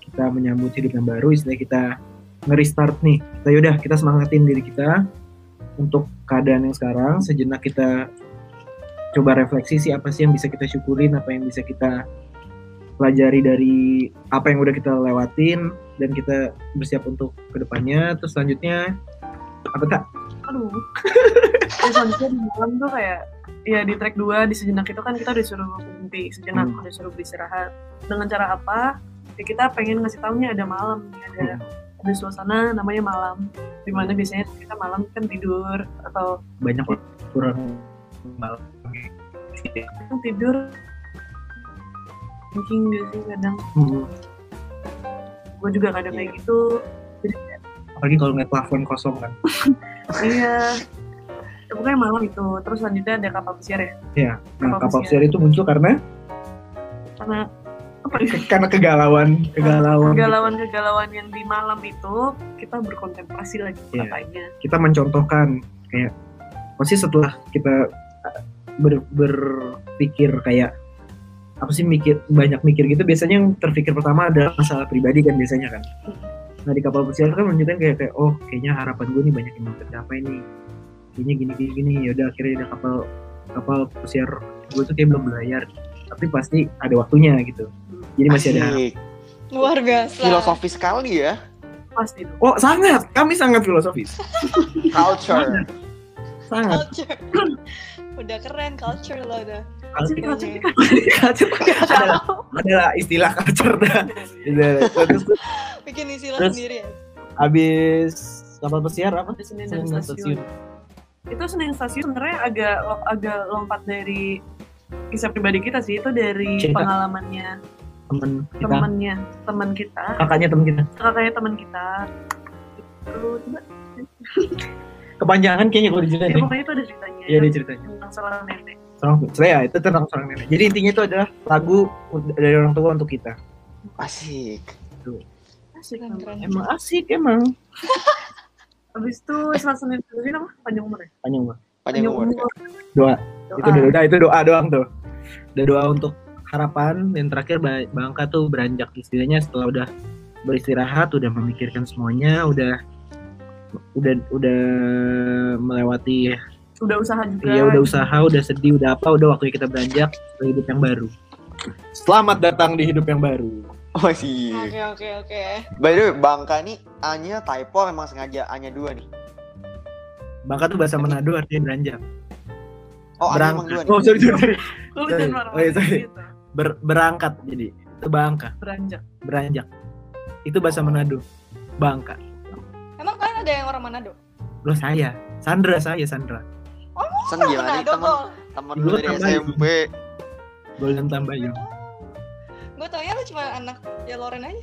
kita menyambut hidup yang baru istilah kita nge-restart nih kita yaudah kita semangatin diri kita untuk keadaan yang sekarang sejenak kita coba refleksi sih apa sih yang bisa kita syukurin apa yang bisa kita pelajari dari apa yang udah kita lewatin dan kita bersiap untuk ke depannya terus selanjutnya apa tak Aduh. Terus selanjutnya di malam tuh kayak ya di track 2 di sejenak itu kan kita disuruh berhenti sejenak Hmm. disuruh beristirahat dengan cara apa ya kita pengen ngasih taunya ada malam nih, ada Hmm. ada suasana namanya malam di mana biasanya kita malam kan tidur atau banyak kurang malam kan tidur thinking gak sih kadang Hmm. Gue juga kadang kayak gitu. Apalagi kalau ngeliat plafon kosong kan. Iya. Ya, pokoknya malam itu. Terus selanjutnya ada kapal pesiar ya? Nah Kapal kapal pesiar. pesiar itu muncul karena? Karena apa? Ya karena kegalauan kegalauan. Kegalauan kegalauan yang di malam itu kita berkontemplasi lagi Iya. katanya. Kita mencontohkan kayak pasti setelah kita ber- berpikir kayak apa sih mikir banyak mikir gitu biasanya yang terpikir pertama adalah masalah pribadi kan biasanya kan nah di kapal pesiar kan menunjukkan kayak, kayak oh kayaknya harapan gue nih banyak yang mau tercapai nih kayaknya gini gini gini yaudah akhirnya ada kapal kapal pesiar gue tuh kayak belum berlayar tapi pasti ada waktunya gitu jadi masih ada harapan. Asik. Luar biasa. Filosofi sekali ya. pasti oh sangat kami sangat filosofis Culture. sangat Culture. Udah keren culture lo udah. Culture, culture, adalah, adalah istilah culture dah. Terus Bikin istilah Terus- sendiri ya. habis kapal pesiar apa? Di Senin dan Senin dan stasiun. itu Senin stasiun sebenarnya agak agak lompat dari kisah pribadi kita sih. Itu dari Cerita. pengalamannya. Temen kita. Temannya teman kita. Kakaknya temen kita. Kakaknya teman kita. Itu coba kepanjangan kayaknya kalau ya, diceritain pokoknya itu ada ceritanya Iya ada ceritanya tentang seorang nenek seorang saya itu tentang seorang nenek jadi intinya itu adalah lagu dari orang tua untuk kita Asik. asik Keren, banget. keren. emang asik emang Habis itu Islam Senin Senin apa? Panjang umur ya? Panjang umur. Panjang umur. ya. Doa. Doa. Itu udah, udah, itu doa doang tuh. Udah doa untuk harapan dan terakhir Ba- Bangka tuh beranjak istilahnya setelah udah beristirahat, udah memikirkan semuanya, udah udah udah melewati Udah usaha juga. ya udah usaha, udah sedih, udah apa, udah waktunya kita beranjak ke hidup yang baru. Selamat datang di hidup yang baru. Oh sih. Oke oke oke. By the way, Bangka ini A-nya typo memang sengaja A-nya dua nih. Bangka tuh bahasa Manado artinya beranjak. Oh, A-nya emang berangkat. dua nih. Oh, sorry, sorry, sorry. Oh, iya, sorry. gitu. Ber- berangkat jadi itu Bangka, Beranjak. beranjak. Itu bahasa Manado. Bangka. Ada yang orang Manado? Lo saya, Sandra saya Sandra. Sen Orang gimana teman teman Lu dari tambahin. SMP. Golden Tambayong. Gue tau ya lu cuma anak ya Loren aja.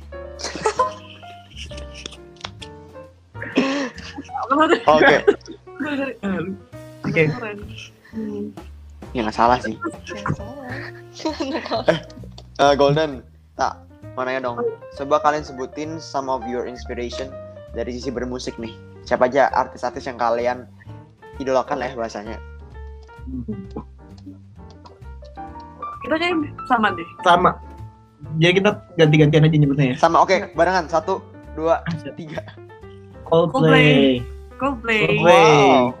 Oke. Oke. Ya nggak salah sih. Ya, salah. Eh, Golden, tak mau nanya dong. Coba kalian sebutin some of your inspiration dari sisi bermusik nih. Siapa aja artis-artis yang kalian idolakan lah ya bahasanya. Kita kayak sama deh. sama. Jadi kita ganti-gantian aja nyebutnya ya. Sama oke, barengan satu, dua, tiga. Coldplay. Coldplay. Coldplay. Wow.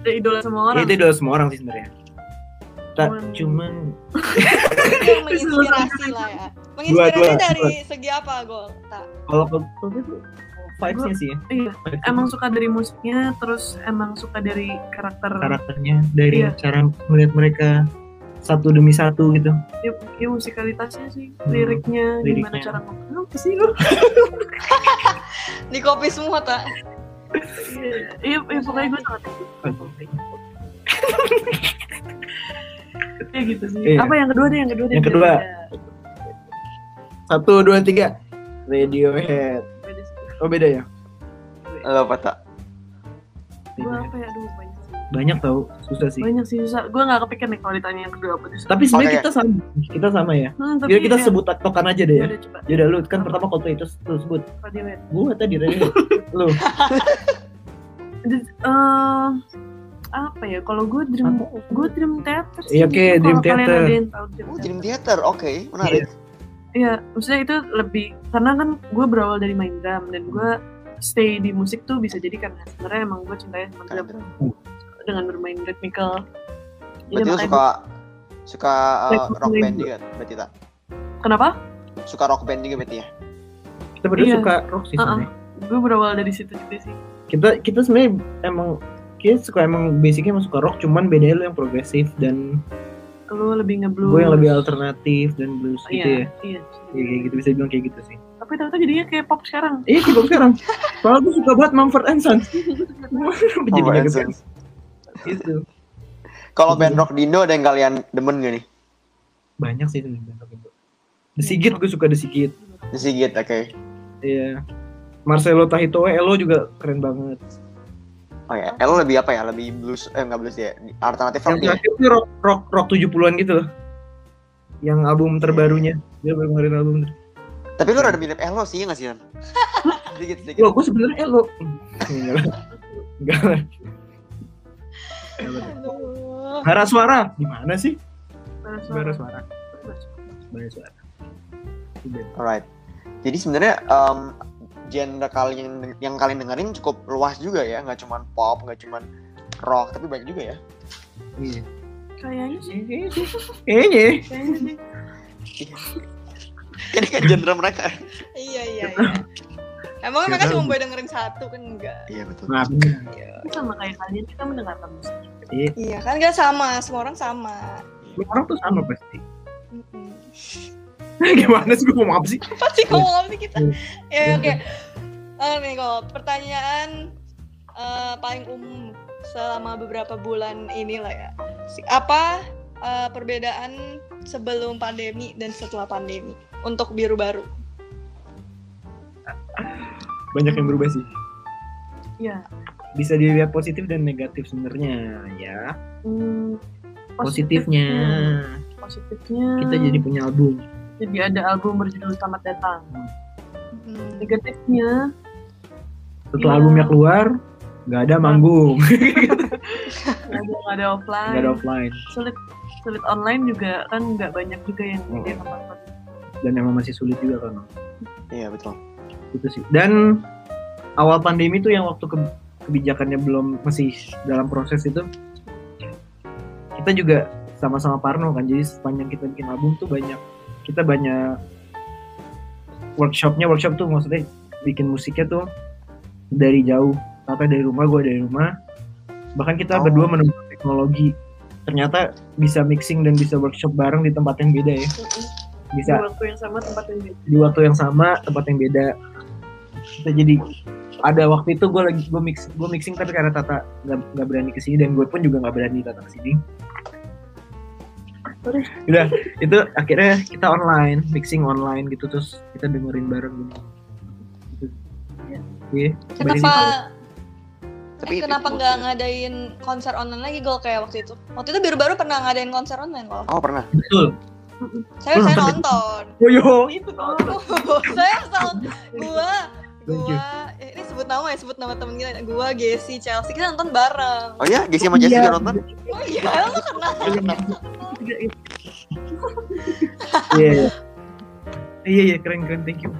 Udah idola semua orang. Ya, itu idola semua orang sih sebenarnya. Tak Cuman- menginspirasi lah ya. Menginspirasi Dua, dua, dari dua. segi apa, Gol? Tak. kalau Coldplay itu vibes-nya sih ya. Iya. Emang suka dari musiknya, terus emang suka dari karakter. karakternya dari Iya. cara melihat mereka satu demi satu gitu. Ya, ya musikalitasnya sih, Hmm. liriknya, gimana Liriknya. cara ngomong. Apa sih lu? Di kopi semua, tak. Iya, iya, iya, pokoknya gue sangat ya gitu sih. Iya. Apa yang kedua deh? Yang kedua deh. Yang kedua. Beda- Satu dua tiga. Radiohead. Sih. Oh beda ya? Lo apa tak? Gue apa ya? Aduh, banyak sih. Banyak tau, susah sih. Banyak sih susah. Gue gak kepikir nih kalau ditanya yang kedua apa tuh. Tapi sebenarnya Oke. kita sama, kita sama ya. Hmm, tapi Biar kita ya, sebut tokan aja deh ya. Udah coba. Yaudah lu kan pertama Coldplay itu lu sebut. Radiohead. Gua tadi Radiohead. lu. Eh, apa ya? Kalau gue dream, gue dream theater sih. Iya, oke, Kalau Dream kalian Theater. ada yang tahu dream Oh, theater. Dream Theater. Oke, menarik. Iya, maksudnya itu lebih karena kan gue berawal dari main drum dan gue stay di musik tuh bisa jadi karena sebenarnya emang gue cintanya sama drum dengan bermain rhythmical. Jadi Berarti lu makanya suka suka uh, rock band juga berarti tak? kenapa? Suka rock band juga berarti ya? Kita berdua Iya. suka rock sih Uh-uh. sebenarnya. Gue berawal dari situ juga sih. Kita kita sebenarnya emang kita suka emang basicnya emang suka rock cuman bedanya lu yang progresif dan Lu lebih ngeblues. gue yang lebih alternatif dan blues gitu iya, ya. Iya. Iya kayak gitu bisa bilang kayak gitu sih. Tapi ternyata jadinya kayak pop sekarang. Iya keyboard sekarang. Soalnya gue suka banget Mumford and Sons. Jadi Mumford and Sons. Gitu. Kalau band rock Dindo ada yang kalian demen gak nih? Banyak sih sebenarnya rock itu. The Sigit gue suka The Sigit. The Sigit, oke. Iya. Marcelo Tahitoe Elo juga keren banget. Oh ya, Elo lebih apa ya? Lebih blues, eh nggak blues ya? Alternatif rock Yang ya? terakhir tuh rock rock rock 70-an gitu loh. Yang album terbarunya. Dia baru ngeluarin album. Tapi lu rada mirip Elo sih, nggak sih? Yan? sedikit, sedikit. Wah, gue sebenarnya Elo. Enggak lah. Bara suara. Gimana sih? Bara Bara suara. suara. Bara suara. Itu Alright. Jadi sebenarnya um, genre kalian yang kalian dengerin cukup luas juga ya, nggak cuman pop, nggak cuman rock, tapi banyak juga ya. Iya. Kayaknya sih. Kayaknya. Kayaknya sih. Ini kan genre mereka. Iya iya iya. Emang mereka cuma boleh dengerin satu kan enggak? Iya betul. Nah. Itu sama kayak kalian kita mendengarkan musik. Iya kan nggak sama, semua orang sama. Orang tuh sama pasti. Mm-mm. Gimana sih gue ngomong apa sih? Pasti ngomong apa sih kita? Ya oke. Eh, nih kalau pertanyaan eh, paling umum selama beberapa bulan inilah ya. Si- Apa eh, perbedaan sebelum pandemi dan setelah pandemi untuk biru baru? Banyak yang berubah sih. Iya. Bisa dilihat positif dan negatif sebenarnya ya. Hmm, Positifnya Positifnya. kita jadi punya album. Jadi ada album berjudul Selamat Datang. Hmm. Negatifnya Setelah Iya. albumnya keluar, nggak ada manggung nggak ada ada offline nggak ada offline sulit sulit online juga kan nggak banyak juga yang Hmm. dia nonton dan emang masih sulit juga kan Iya betul. itu sih dan awal pandemi tuh yang waktu ke- kebijakannya belum masih dalam proses itu kita juga sama-sama parno kan jadi sepanjang kita bikin album tuh banyak kita banyak workshopnya workshop tuh maksudnya bikin musiknya tuh dari jauh. Atau dari rumah gue dari rumah. Bahkan kita Oh. berdua menemukan teknologi. Ternyata bisa mixing dan bisa workshop bareng di tempat yang beda ya. Di bisa. Waktu yang sama tempat yang beda. Di waktu yang sama tempat yang beda. Kita jadi ada waktu itu gue lagi gue mix gue mixing tapi karena Tata nggak berani ke sini dan gue pun juga nggak berani Tata ke sini? Udah itu akhirnya kita online mixing online gitu terus kita dengerin bareng gitu Gitu. Iya, Kenapa. Tapi eh, kenapa nggak ngadain konser online lagi Gol kayak waktu itu? Waktu itu baru-baru pernah ngadain konser online loh. Oh pernah. betul Saya saya nonton. nonton. oh yo itu saya asal gua Thank you. gua eh, ini sebut nama ya sebut nama temen kita gua Gessi Chelsea kita nonton bareng Oh ya, Jessie sama Jessie Iya. nonton? oh iya lu kenal iya iya iya iya keren keren thank you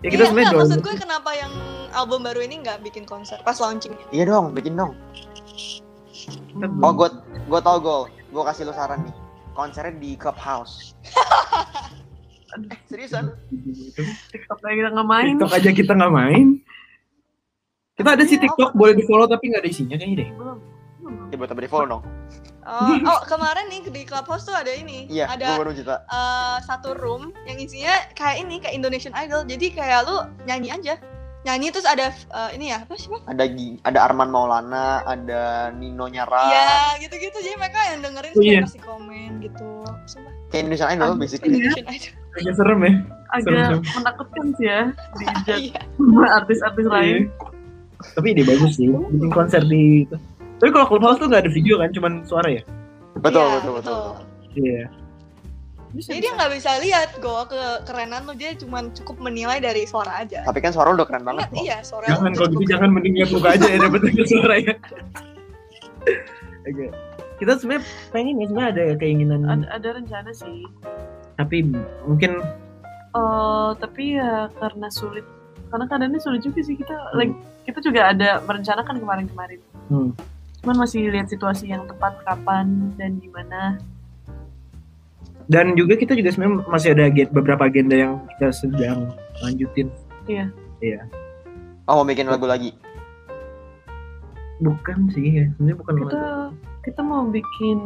ya kita iya, sebenarnya maksud gue kenapa yang album baru ini nggak bikin konser pas launching Iya dong, bikin dong. kita Oh, gue gue tau gol. Gue kasih lo saran nih. Konsernya di clubhouse. seriusan? TikTok lagi kita nggak main TikTok aja kita nggak main kita ada sih TikTok boleh di follow tapi nggak ada isinya kayaknya deh belum belum. Ya buat apa di follow dong? oh, oh kemarin nih di clubhouse tuh ada ini Iya, ada gue baru cerita. eh, satu room yang isinya kayak ini kayak Indonesian Idol jadi kayak lu nyanyi aja nyanyi terus ada eh, ini ya apa sih Bang? Ada ada Arman Maulana, ada Nino Nyara. Iya gitu-gitu jadi mereka yang dengerin Oh, terus iya. kasih komen gitu Sumpah, Kayak Indonesian Idol basically. Iya. Indonesian Idol agak serem ya. Agak Serem. menakutkan sih ya dijat iya. sama artis-artis lain. Iya. tapi ide bagus sih bikin konser di tapi kalau clubhouse tuh nggak ada video kan cuman suara ya? Betul, Iya, betul, betul, betul. iya. Bisa Jadi dia nggak bisa lihat gue ke kerenan lu dia cuma cukup menilai dari suara aja. Tapi kan suara lo udah keren banget Ingat, kok. iya suara jangan kalau gitu jangan mending lihat muka aja ya dapat dengar suara ya. Oke. Kita sebenarnya pengen ya sebenarnya ada keinginan ada, ada rencana sih tapi mungkin Eh, tapi ya karena sulit. Karena keadaannya sulit juga sih. Kita like kita juga ada merencanakan kemarin-kemarin. Hmm, cuman masih lihat situasi yang tepat kapan dan di mana dan juga kita juga sebenarnya masih ada beberapa agenda yang kita sedang lanjutin. Oh, mau bikin lagu lagi. bukan sih ya sebenarnya bukan kita kita mau bikin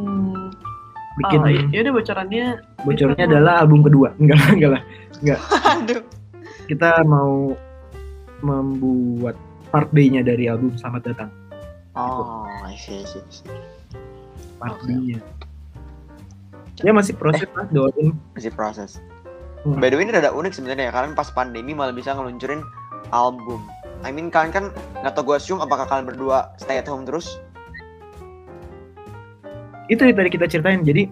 bikin oh, ya udah bocorannya bocornya adalah album kedua enggak lah enggak lah Aduh. kita mau membuat part B-nya dari album Selamat Datang Oh, I see, I see, I see. part Oke. B-nya ya masih proses mas doain Masih proses. Hmm. By the way, ini rada unik sebenarnya ya. Kalian pas pandemi malah bisa ngeluncurin album. I mean, kalian kan nggak tau gue assume apakah kalian berdua stay at home terus? Itu yang tadi kita ceritain. Jadi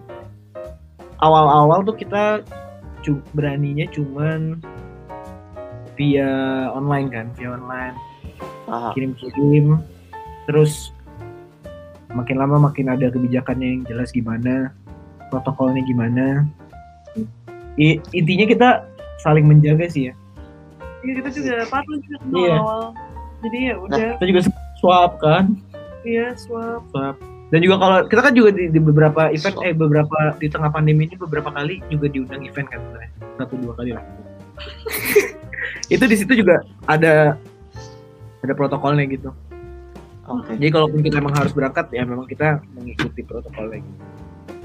awal-awal tuh kita cu- beraninya cuman via online kan via online. Kirim-kirim. Terus makin lama makin ada kebijakannya yang jelas gimana protokolnya gimana. I- intinya kita saling menjaga sih ya. Ya kita juga parno juga kenal Iya. awal jadi ya udah. kita juga swap kan? Iya swap. Swap dan juga kalau kita kan juga di, di beberapa event eh beberapa di tengah pandemi ini beberapa kali juga diundang event kan sebenarnya satu dua kali lah itu di situ juga ada ada protokolnya gitu Oke. jadi kalaupun kita emang harus berangkat ya memang kita mengikuti protokolnya gitu.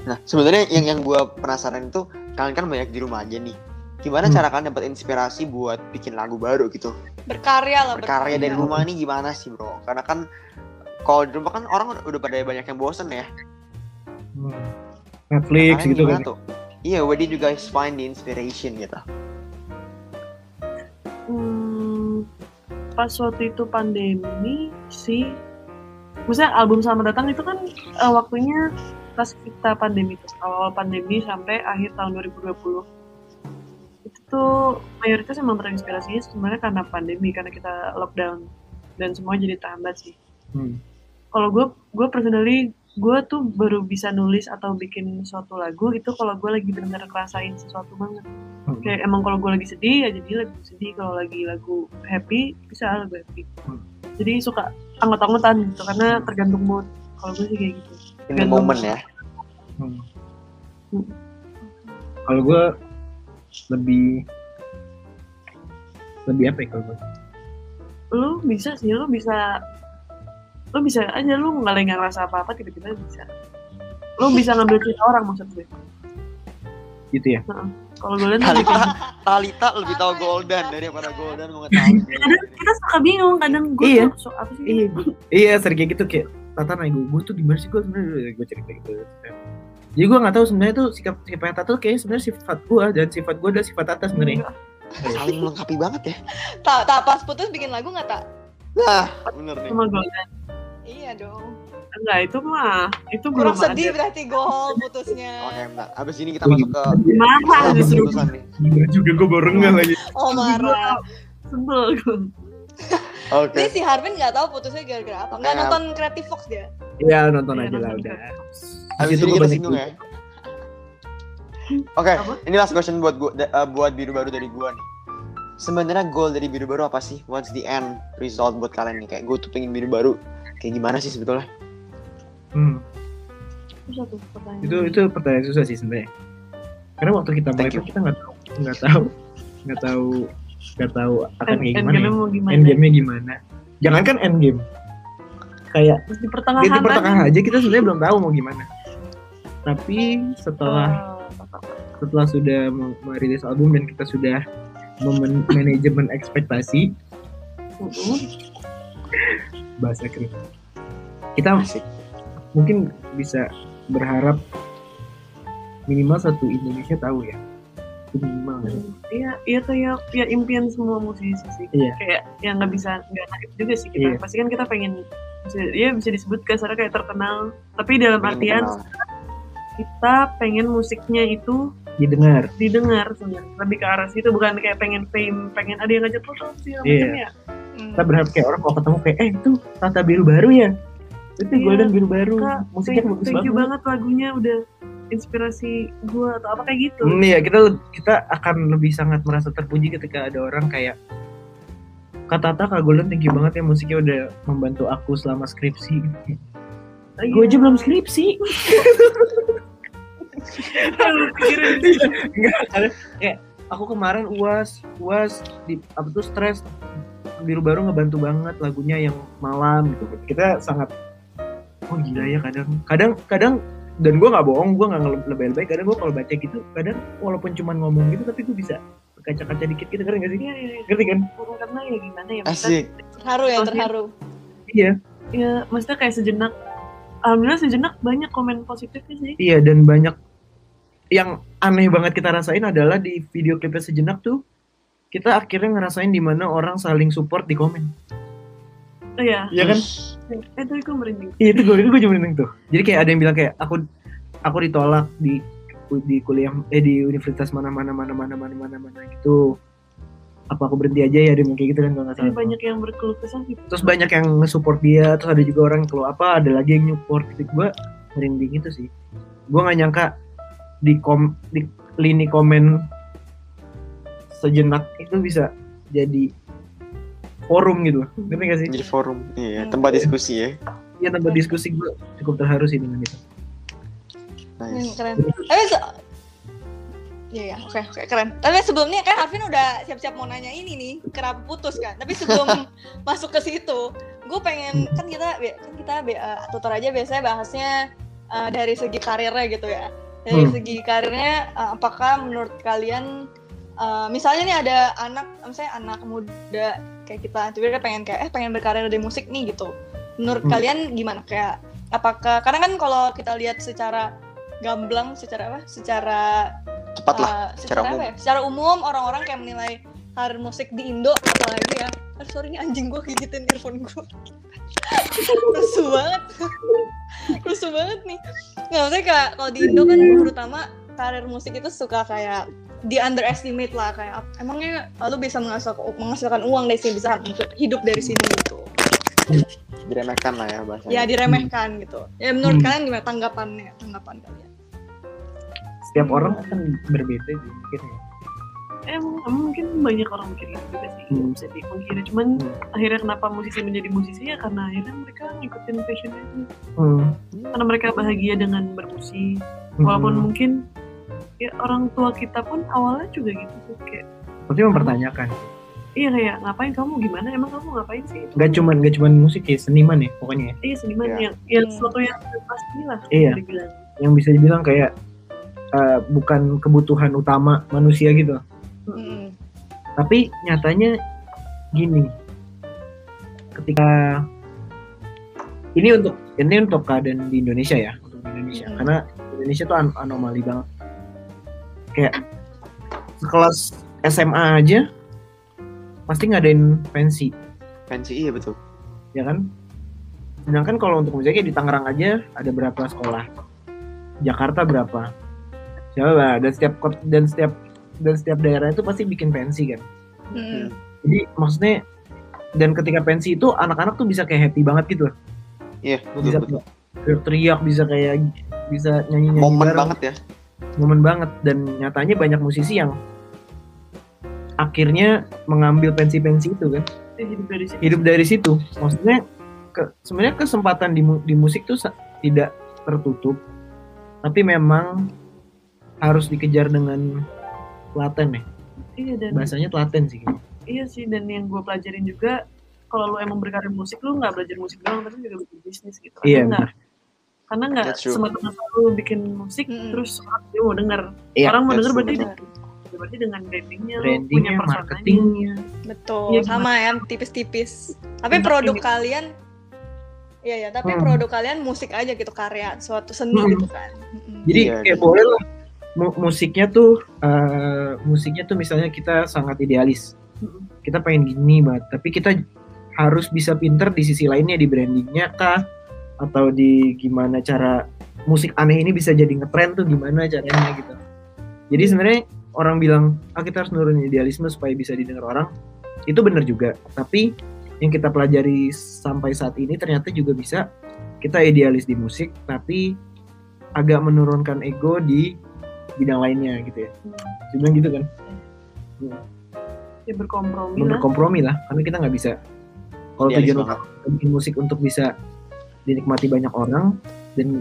Nah, sebenarnya yang yang gue penasaran itu kalian kan banyak di rumah aja nih. Gimana Hmm. cara kalian dapat inspirasi buat bikin lagu baru gitu? Berkarya lah Berkarya dari berkarya. rumah nih gimana sih, Bro? Karena kan kalau di rumah kan orang udah, pada banyak yang bosen ya. Hmm. Netflix gitu kan tuh? Iya, where did you guys find the inspiration gitu? Hmm, pas waktu itu pandemi sih maksudnya album Selamat Datang itu kan eh, waktunya pas kita pandemi tuh awal pandemi sampai akhir tahun 2020 itu tuh mayoritas emang terinspirasinya sebenarnya karena pandemi karena kita lockdown dan semua jadi terhambat sih Hmm. Kalau gue gue personally gue tuh baru bisa nulis atau bikin suatu lagu itu kalau gue lagi benar-benar ngerasain sesuatu banget Hmm. kayak emang kalau gue lagi sedih ya jadi lagu sedih kalau lagi lagu happy bisa lagu happy Hmm. jadi suka anggot-anggotan gitu karena tergantung mood kalau gue sih kayak gitu In the moment ya. Hmm. Hmm. Kalau gue lebih lebih apa ya kalau gue? lu bisa sih lu bisa lu bisa aja lu nggak lagi ngerasa apa-apa tiba-tiba bisa lu bisa ngambil cerita orang maksud gue Gitu ya. kalau gue lihat Talita, Talita lebih tahu Golden daripada Golden mengetahui. kadang kita suka bingung kadang gue Iya. tuh so, apa sih Iya, iya sering kayak gitu kayak Tata nanya gue, gue tuh gimana sih gue sebenarnya gue cerita gitu. Jadi gue nggak tahu sebenarnya tuh sikap sikap Tata tuh kayaknya sebenarnya sifat gue dan sifat gue adalah sifat Tata sebenarnya. Enggak. Saling melengkapi banget ya. Tak, tak pas putus bikin lagu nggak tak? Nah, bener nih. sama Golden Iya dong. enggak itu mah itu Kurang belum sedih ada berarti gol putusnya. Oke, mbak. Abis ini kita Oh, masuk ke marah justru juga gue baru nggak lagi. Oh marah. sebel gue Oke. Ini si Harvin nggak tahu putusnya gara-gara apa? Nggak Kayak- nonton Creative Fox dia. Iya nonton Iya, aja lah udah. Abis Itu ini kita singgung ya. Oke, Apa? ini last question buat gua, uh, buat biru baru dari gua nih. Sebenarnya goal dari biru baru apa sih? What's the end result buat kalian nih? Kayak gue tuh pengen biru baru. Kayak gimana sih sebetulnya? Hmm. Tuh Itu itu pertanyaan susah sih sebenarnya. Karena waktu kita mulai tuh kita nggak tahu nggak tahu nggak tahu nggak tahu akan End- kayak gimana. endgame Ya. gimana Endgame-nya gimana? Jangankan endgame. Kayak Terus di di pertengahan pertengahan aja kita sebenarnya belum tahu mau gimana. Tapi setelah Eh, setelah sudah merilis album dan kita sudah manajemen ekspektasi bahasa keren kita Asik. mungkin bisa berharap minimal satu Indonesia tahu ya itu minimal? Iya, iya tuh ya, ya impian semua musisi sih. Iya. Kayak yang nggak bisa nggak naif juga sih kita. Iya. Pasti kan kita pengen, bisa, ya bisa disebut kasarnya kayak terkenal. Tapi dalam Pengen artian dikenal. kita pengen musiknya itu didengar didengar sebenarnya. Lebih ke arah situ bukan kayak pengen fame, pengen ada yang ngajak foto sih macam ya. Hmm. kita berharap kayak orang kalau ketemu kayak eh itu Tata biru baru ya itu Iya. Golden biru baru Kak, musiknya thank, bagus thank you banget banget lagunya udah inspirasi gua atau apa kayak gitu. Hmm, iya kita kita akan lebih sangat merasa terpuji ketika ada orang kayak Kak Tata Kak Golden thank you banget ya musiknya udah membantu aku selama skripsi Oh, iya. gue aja belum skripsi kayak aku kemarin uas uas di apa tuh stres. Biru baru ngebantu banget lagunya yang malam gitu. Kita sangat oh gila ya kadang. Kadang kadang dan gue nggak bohong gue nggak lebih baik. Kadang gue kalau baca gitu kadang walaupun cuma ngomong gitu tapi gue bisa kaca-kaca dikit gitu. Ngerti gak sih? Iya, iya, iya. ngerti kan? Karena ya gimana ya. Asik. Terharu ya, terharu. iya. Ya maksudnya kayak sejenak alhamdulillah sejenak banyak komen positifnya sih. Iya dan banyak yang aneh banget kita rasain adalah di video klipnya sejenak tuh kita akhirnya ngerasain di mana orang saling support di komen oh iya Iya kan eh itu gue merinding Iya itu gue itu gue cuma tuh. Jadi kayak ada yang bilang kayak aku aku ditolak di di kuliah eh di universitas mana mana mana mana mana mana mana gitu. Apa aku berhenti aja ya ada yang kayak gitu kan kalau nggak salah. banyak yang berkeluh kesah gitu Terus banyak yang nge-support dia, terus ada juga orang kalau apa ada lagi yang support gitu. Gue merinding itu sih. Gue nggak nyangka di kom di lini komen sejenak itu bisa jadi forum gitu. Ngerti gak sih? Jadi forum. Iya, tempat diskusi ya. Iya tempat diskusi gue cukup terharu sih dengan itu. Hmm, Nice. keren. Tapi se- Iya, ya, oke, oke, keren. Tapi sebelumnya kan Arvin udah siap-siap mau nanya ini nih, kenapa putus kan? Tapi sebelum masuk ke situ, gue pengen kan kita kan kita uh, tutor aja biasanya bahasnya uh, dari segi karirnya gitu ya. Dari Hmm. segi karirnya, uh, apakah menurut kalian, uh, misalnya nih ada anak, misalnya anak muda kayak kita, tiba-tiba pengen kayak eh pengen berkarir di musik nih gitu. Menurut Hmm. kalian gimana? Kayak apakah karena kan kalau kita lihat secara gamblang secara apa? Secara Cepat lah. uh, secara secara, umum. ya? Secara umum orang-orang kayak menilai karir musik di Indo apalagi ya. Aduh, sorry nih anjing gue gigitin earphone gue. Rusuh banget. Rusuh banget nih. Nggak maksudnya kayak kalau di Indo kan terutama karir musik itu suka kayak di underestimate lah kayak emangnya lu bisa menghasilkan, menghasilkan uang dari sini bisa hidup dari sini gitu. diremehkan lah ya bahasanya. ya diremehkan gitu ya menurut Hmm. kalian gimana tanggapannya tanggapan kalian Setiap orang kan berbeda sih mungkin ya. Emang, emang mungkin banyak orang mikir gitu juga sih, Hmm. bisa dipungkiri. Cuman Hmm. akhirnya kenapa musisi menjadi musisi ya karena akhirnya mereka ngikutin passionnya itu. Hmm. Karena mereka bahagia dengan bermusik. Hmm. Walaupun mungkin ya orang tua kita pun awalnya juga gitu tuh kayak Pasti mempertanyakan. iya kayak ngapain kamu gimana emang kamu ngapain sih itu Gak cuman gak cuman musik ya, seniman ya pokoknya. ya. iya seniman Iya. yang yang Hmm. sesuatu yang pasti lah Iya. bisa dibilang Yang bisa dibilang kayak eh, bukan kebutuhan utama manusia gitu. Tapi nyatanya gini. Ketika ini untuk ini untuk keadaan di Indonesia ya, untuk di Indonesia. Hmm. Karena Indonesia tuh an- anomali banget. Kayak sekelas SMA aja pasti ngadain pensi. Pensi iya betul. ya kan? Sedangkan kalau untuk musiknya di Tangerang aja ada berapa sekolah? Jakarta berapa? Coba dan setiap dan setiap dan setiap daerah itu pasti bikin pensi kan. Mm-mm. Jadi maksudnya dan ketika pensi itu anak-anak tuh bisa kayak happy banget gitu. Iya betul Bisa betul. teriak, bisa kayak bisa nyanyi-nyanyi Momen bareng. banget ya. momen banget dan nyatanya banyak musisi yang akhirnya mengambil pensi-pensi itu kan hidup dari situ hidup dari situ maksudnya ke, sebenarnya kesempatan di, di musik tuh tidak tertutup tapi memang harus dikejar dengan telaten ya iya dan bahasanya telaten sih iya sih dan yang gue pelajarin juga kalau lu emang berkarir musik lu nggak belajar musik doang tapi juga bikin bisnis gitu Iya, karena nggak karena nggak semata-mata lu bikin musik Mm-mm. terus orang dia mau denger Iya, orang mau denger berarti benar. berarti dengan brandingnya, punya brandingnya personanya marketingnya betul Iya, sama ya tipis-tipis tapi produk kalian Iya ya, tapi Hmm. produk kalian musik aja gitu karya, suatu seni Hmm. gitu kan. Jadi Iya, kayak iya. boleh lah mu- musiknya tuh eh, musiknya tuh misalnya kita sangat idealis. Kita pengen gini banget tapi kita harus bisa pinter di sisi lainnya di brandingnya kah? Atau di gimana cara musik aneh ini bisa jadi ngetren tuh gimana caranya gitu. Jadi sebenarnya orang bilang ah kita harus nurunin idealisme supaya bisa didengar orang. Itu benar juga tapi yang kita pelajari sampai saat ini ternyata juga bisa. Kita idealis di musik tapi agak menurunkan ego di bidang lainnya gitu ya. Hmm. Dia bilang gitu kan. Ya berkompromi lah. Berkompromi lah karena kita nggak bisa. Kalau Idealis tujuan utama bikin musik untuk bisa dinikmati banyak orang dan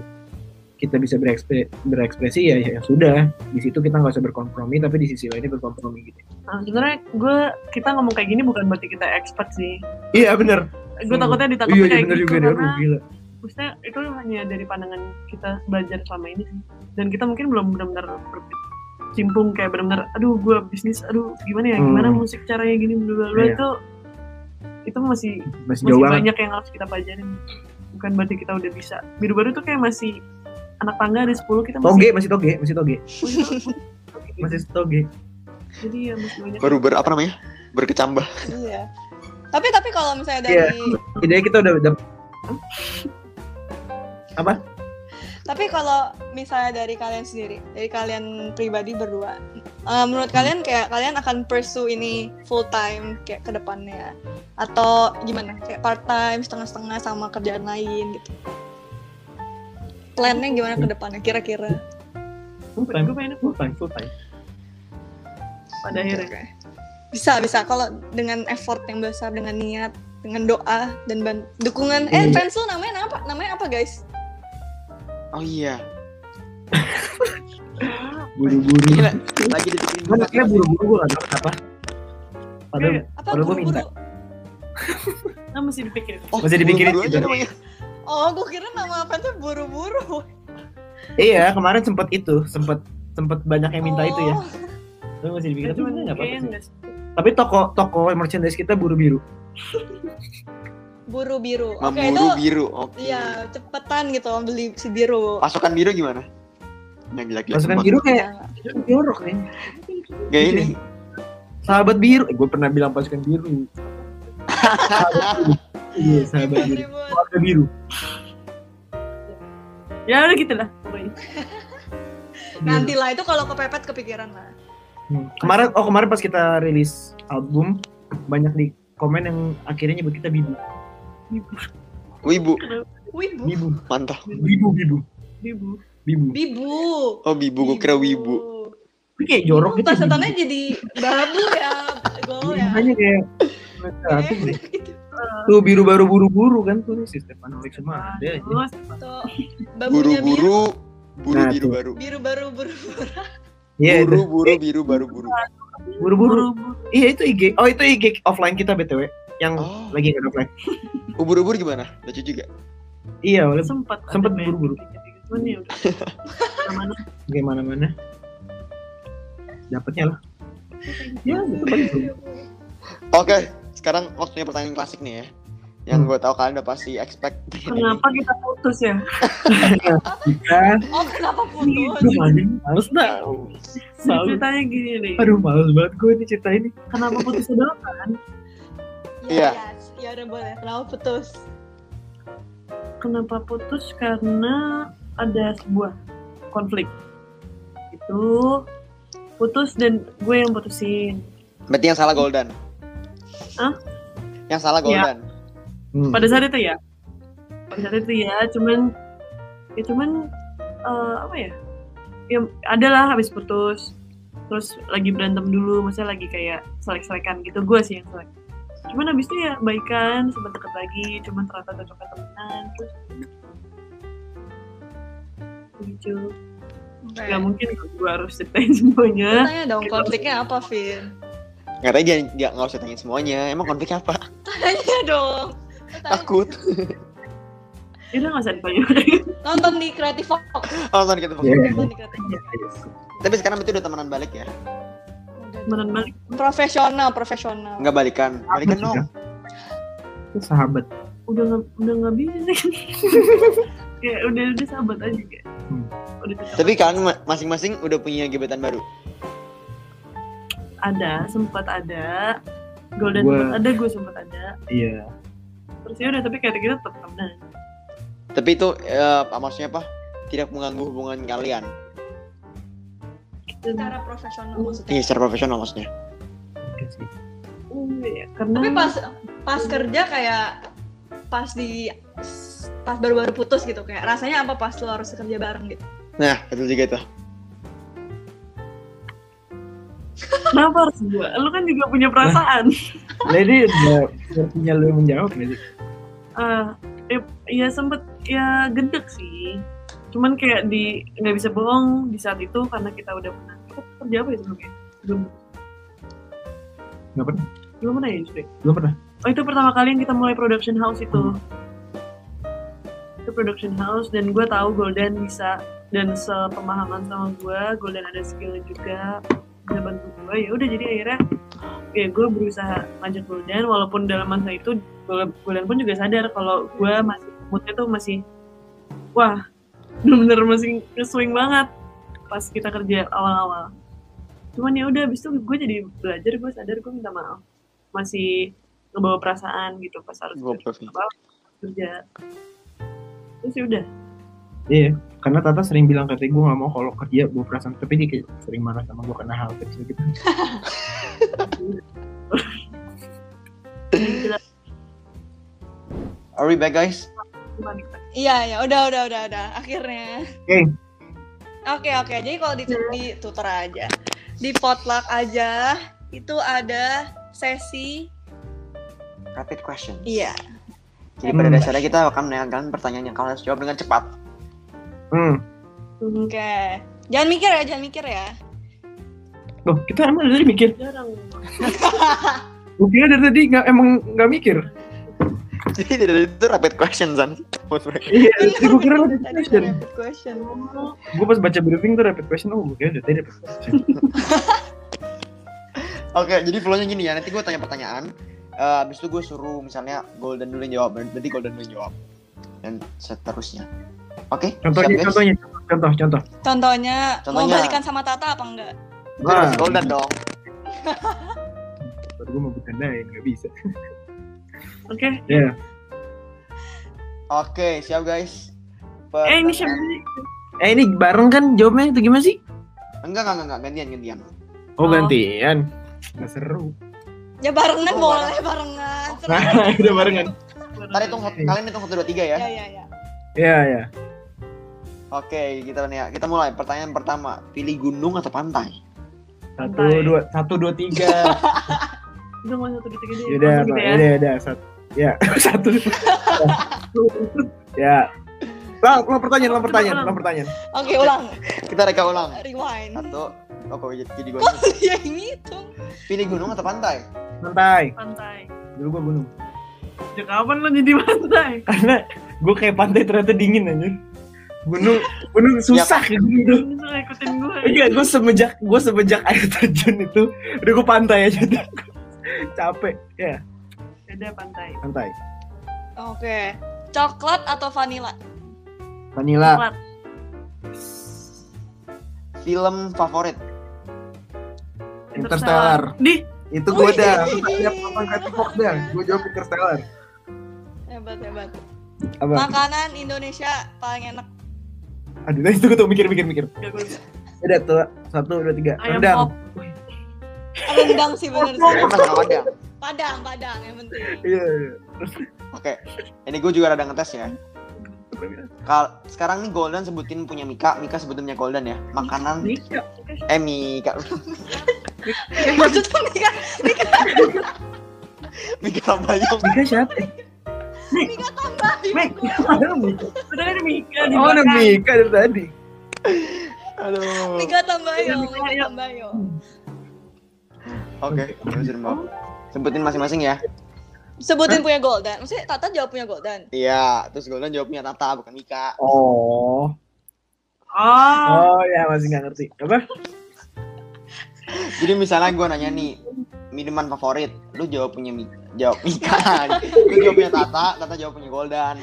kita bisa berekspre- berekspresi ya ya sudah. Di situ kita nggak usah berkompromi tapi di sisi lainnya berkompromi gitu. Nah, sebenarnya gue kita ngomong kayak gini bukan berarti kita expert sih. Iya bener. Gue Hmm. takutnya ditangkap iya iya kayak bener gitu juga deh karena Aduh, gila maksudnya itu hanya dari pandangan kita belajar selama ini sih dan kita mungkin belum benar-benar bercimpung kayak benar-benar aduh gue bisnis aduh gimana ya Hmm. gimana musik caranya gini bla bla Iya. itu itu masih masih jauh masih banget banyak yang harus kita pelajarin bukan berarti kita udah bisa biru baru tuh kayak masih anak tangga ada 10 kita masih toge masih toge masih toge masih toge jadi ya masih banyak Baru ber apa namanya? Berkecambah. Iya. Tapi tapi kalau misalnya Iya. dari jadi kita udah udah tapi kalau misalnya dari kalian sendiri, dari kalian pribadi berdua, eh, menurut kalian kayak kalian akan pursue ini full time kayak ke depannya atau gimana? Kayak part time, setengah-setengah sama kerjaan lain gitu. Plannya gimana ke depannya kira-kira? full time gue pengen full time full time pada akhirnya Oke. Bisa, bisa. Kalau dengan effort yang besar, dengan niat, dengan doa dan dukungan. Eh, Iya. fans lu namanya apa? Namanya apa, guys? Oh iya. buru-buru Gila, lagi Cuman akhirnya buru-buru gue gak tau kenapa padahal Kayak, Apa Padahal gua buru-buru? minta. ah, mesti dipikirin Oh, Masih dipikirin buru-buru aja gitu. namanya. Oh, gue kira nama fansnya buru-buru. iya kemarin sempet itu sempet sempet banyak yang minta itu ya Oh. tapi masih dipikirin cuman tapi nggak apa-apa tapi toko toko merchandise kita buru biru Buru biru. Oke, itu Memburu biru. Oke. iya cepetan gitu beli si biru. Pasukan biru gimana? Yang gila-gila. pasukan biru kayak jorok nih Kayak ini. sahabat biru eh, gue pernah bilang pasukan biru iya sahabat biru keluarga biru ya udah gitu lah Nanti lah itu kalau kepepet kepikiran lah. Hmm. kemarin oh kemarin pas kita rilis album banyak di komen yang akhirnya nyebut kita bibi Bibu. Wibu, Wibu. Bibu. mantap. Bibu. Bibu. Bibu. Bibu. Oh bibu, gue kira wibu. Tapi kayak jorok gitu. Plesetannya jadi babu ya, gol ya. Makanya kayak satu Eh, deh. gitu. Tuh biru baru buru-buru kan tuh si Stefanovic semua ada aja. Terus Tuh, babunya biru. Buru-buru, buru Nah, biru baru. Biru baru buru. Iya itu. Buru-buru biru baru buru. Buru-buru. Iya itu IG. Oh itu IG offline kita BTW yang Oh, lagi nggak offline. ubur-ubur gimana? Lucu juga. Iya, oleh sempat main buru-buru. Cuman ya udah. Mana gimana-mana. Dapatnya lah. Ya. Oke, sekarang waktunya pertanyaan klasik nih ya. Yang Hmm. gue tahu kalian udah pasti expect. kenapa kita putus ya? Kita Oh, kenapa putus? Males dah. Selalu. Ceritanya gini nih. Aduh, males banget gue ini cerita ini. Kenapa putus kan? Iya. Ya udah boleh. Kenapa putus? Kenapa putus? Karena ada sebuah konflik. Itu putus dan gue yang putusin. Berarti yang salah Golden. Hah? Yang salah Iya. Golden. Hmm. Pada saat itu ya. Pada saat itu ya, cuman ya cuman eh, apa ya? Ya adalah habis putus. Terus lagi berantem dulu, maksudnya lagi kayak selek-selekan gitu. Gue sih yang selek. Cuman habis itu ya baikan, sempat deket lagi, cuman ternyata cocok temenan, terus lucu. Oke. Gak mungkin gue harus ceritain semuanya. Tanya dong konfliknya apa, Vin? Nggak tahu dia dia nggak usah tanya semuanya. Emang konfliknya apa? Tanya dong. Tanya. Takut. Udah gak usah ditanya. Nonton di Creative Fox. Nonton kita. Nonton di Creative Fox. Tapi sekarang itu udah temenan balik ya? Temenan balik. Profesional, profesional. Nggak balikan. Balikan dong. Itu sahabat. Udah gak, udah gak bisa. Kayak udah udah sahabat aja kayak. Hmm. Udah tetap Tapi kalian ma- masing-masing udah punya gebetan baru. ada, sempat ada. Golden Gua- sempat ada, gue sempat ada. Iya. Terus ya udah tapi kayak kita tetap temenan. Tapi itu eh, maksudnya apa? Tidak mengganggu hubungan kalian. Secara profesional maksudnya. Iya, secara profesional maksudnya. Oke sih. Hmm, ya, karena Tapi pas pas kerja kayak pas di pas baru-baru putus gitu kayak rasanya apa pas lo harus kerja bareng gitu. Nah, betul juga itu. kenapa harus gue? Lu kan juga punya perasaan. Jadi udah sepertinya lu yang menjawab nih. Ah, eh, ya sempet ya gedek sih. Cuman kayak di nggak bisa bohong di saat itu karena kita udah pernah kita kerja apa ya sebelumnya? Belum Nggak pernah. belum pernah ya. Belum pernah. Oh itu pertama kali yang kita mulai production house itu. Itu production house dan gue tahu Golden bisa dan sepemahaman sama gue, Golden ada skill juga bisa bantu gue. Ya udah jadi akhirnya ya gue berusaha ngajak Golden walaupun dalam masa itu Golden pun juga sadar kalau gue masih moodnya tuh masih wah bener-bener masih nge-swing banget pas kita kerja awal-awal. Cuman ya udah abis itu gue jadi belajar gue sadar gue minta maaf masih ngebawa perasaan gitu pas harus Gua kerja. terus ya udah Iya. Karena Tata sering bilang katanya gue gak mau kalau kerja bawa perasaan. Tapi dia kayak sering marah sama gue karena hal kecil gitu. Are we back guys? Iya ya udah udah udah udah akhirnya. Oke. Oke oke jadi kalau di, di tutor aja di potluck aja itu ada sesi Rapid question. iya Jadi pada Hmm. dasarnya kita akan menanyakan pertanyaan yang kalian harus jawab dengan cepat. Hmm. oke jangan mikir ya jangan mikir ya Loh, kita emang dari mikir. jarang kira dari tadi nggak emang nggak mikir. Jadi dari itu rapid question San. Iya, gue kira rapid Tadi question. rapid question Gue pas baca briefing tuh rapid question, oh gue dari tadi rapid question. Oke, jadi flow-nya gini ya. Nanti gue tanya pertanyaan. Eh abis itu gue suruh misalnya Golden dulu yang jawab. Berarti Golden dulu yang jawab. Dan seterusnya. Oke? Contohnya, siap, contohnya, contoh, contoh. contohnya, mau Contohnya. balikan sama Tata apa enggak Gue harus Golden dong. Baru gue mau bercandain, nggak bisa. Oke Ya, Oke, siap guys. eh ini Pertanyaan- siapa sih eh ini bareng kan jawabnya itu gimana sih? Enggak, enggak, enggak, enggak. Gantian, gantian. Oh, Oh. gantian. Nggak seru. ya barengan Oh, boleh barengan Nah, udah barengan. Ntar hitung kalian hitung satu dua tiga ya. Ya ya ya. Iya, iya. Oke, kita nih ya. Kita mulai. Pertanyaan pertama, pilih gunung atau pantai? Satu, dua, satu, dua, tiga. Udah mau satu. Yaudah, Langsung Pak. gitu ya. Yaudah, yaudah. Satu. Ya, satu. ya. Lah, ulang pertanyaan, ulang pertanyaan, ulang pertanyaan. Oke ulang. Kita reka ulang. Rewind. Satu. Oh, kok jadi gue. ya ini tuh. Pilih gunung atau pantai? Pantai. Pantai. Dulu gua gunung. Sejak kapan lo jadi pantai? Karena gua kayak pantai ternyata dingin anjir. Gunung, gunung susah gitu. Ini tuh ikutin gue. Iya, gue semenjak gue semenjak air terjun itu udah gue pantai aja capek ya Beda pantai. pantai Oke. Coklat atau vanilla? vanilla Coklat. Film favorit? Interstellar. Di. itu gue dah apa kata Fox dah gue jawab Interstellar Hebat hebat. apa Makanan Indonesia paling enak. aduh itu gue tuh mikir mikir udah tuh satu dua tiga Ayam rendang pop. Rendang sih bener sih. Padang. Padang padang yang penting. iya iya. Oke. Ini gue juga rada ngetes ya. Kal sekarang nih Golden sebutin punya Mika, Mika sebutin punya Golden ya. Makanan Nika eh Mika. Maksudnya Mika, Mika Tambayong. Nika siapa Mika ada Mika Udah ada Mika di oh ada. Mika dari tadi Aduh. Mika tambayong, Mika, Mika ayo. tambayong. Oke, Mbak. Sebutin masing-masing ya. Sebutin punya Golden. Maksudnya Tata jawab punya Golden. Iya, terus Golden jawabnya Tata bukan Mika. oh Oh. oh ya masih nggak ngerti apa Jadi misalnya gue nanya nih minuman favorit, lu jawab punya Mika, jawab Mika. lu jawab punya Tata, Tata jawab punya Golden.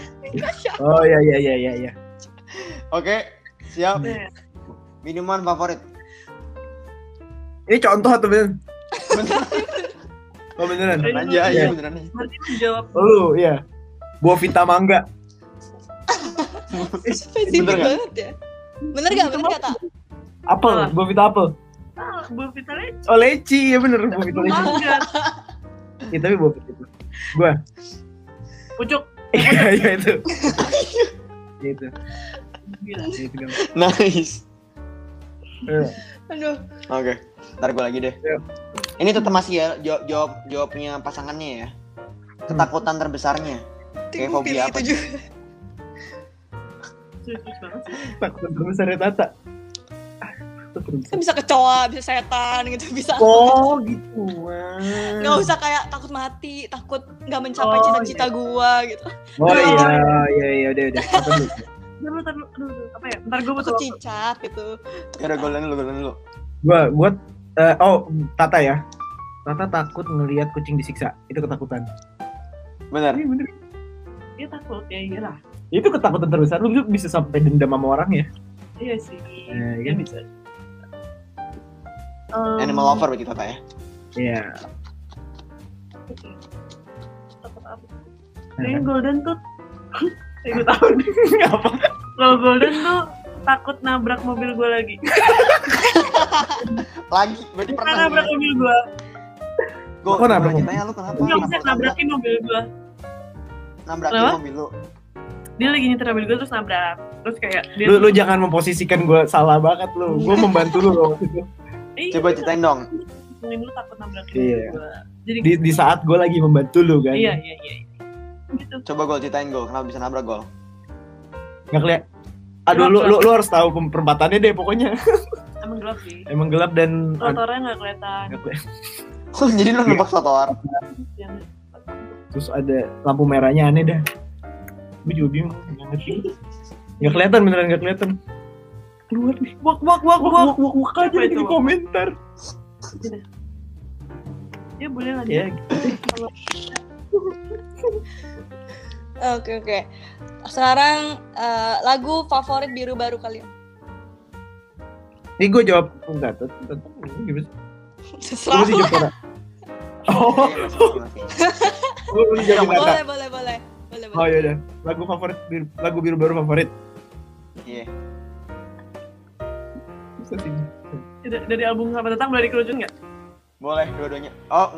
oh ya ya ya ya ya Oke, siap. Deh. Minuman favorit. ini contoh atau bener Beneran oh beneran aja, Iya. iya beneran nih. Berarti lu jawab Oh, lu iya buah vita mangga Spesifik banget ya. Bener gak? Bener gak, Tak? apel buah vita apel ah, buah vitamin oh leci ya bener buah vita leci mangga. ya, tapi buah vita gua Pucuk. iya iya itu Ya, itu Gila. Ya, itu. Nice. Aduh. Oke, ntar gue lagi deh. Iya. Ini tetap masih ya jawab jawab jawabnya pasangannya ya. Ketakutan terbesarnya. Kayak Gue fobia apa? itu juga. Serius banget sih. takut terbesar ya Tata. Kan bisa kecoa, bisa setan gitu, bisa. oh gitu. Nggak usah kayak takut mati, takut nggak mencapai Oh, cita-cita gua gitu. oh iya iya iya udah udah dulu? Ntar lu, ntar lu, aduh, aduh, apa ya? Ntar gue butuh cicak gitu. Ya udah golden dulu, golden dulu. gua gua eh, oh Tata ya Tata takut ngelihat kucing disiksa itu ketakutan Bener. Iya, bener. Dia takut, ya iyalah. itu ketakutan terbesar lu bisa sampai dendam sama orang ya Iya sih. Eh, Ya kan? bisa. Um, Animal lover berarti Tata ya. iya Takut apa? Nah, Kayaknya Golden tuh gue tahu nih. apa Kalau Golden tuh takut nabrak mobil gue lagi. Lagi, berarti pernah. nabrak mobil gue. Gue Kok nabrak mobil? tanya lu kenapa? Enggak Kenapa bisa nabrakin mobil gue. Nabrakin Kenapa? mobil lu. Dia lagi nyetir mobil gue terus nabrak. Terus kayak dia lu lu jangan memposisikan gua salah banget lu gua membantu lu loh waktu itu Eh, Coba ceritain dong. ngomongin lu takut nabrakin Iya. mobil gue. Jadi di, di saat gua lagi membantu lu kan iya iya iya. Gitu. Coba gol ceritain gol, kenapa bisa nabrak gol? nggak keliat aduh lu, lu lu harus tahu perempatannya deh pokoknya Emang gelap sih. emang gelap dan Trotoarnya nggak kelihatan. nggak keliat. Oh, jadi lu nembak trotoar. Terus ada lampu merahnya aneh dah gue juga bingung nggak ngerti nggak kelihatan beneran nggak kelihatan keluar nih wak wak wak wak wak. wak aja di komentar Ya boleh lanjut. ya Oke oke. Sekarang eh, lagu favorit biru baru kalian. ini gue jawab enggak tuh tuh- tuh, gimana sih? Terserah. Lu sih jawab Tara. oh Iya, Tara. boleh boleh boleh. Boleh oh boleh. ya udah lagu favorit biru- lagu biru baru favorit Iya. Sih. Dari, dari album Selamat Datang boleh dikerucut nggak? Boleh dua-duanya. Oh,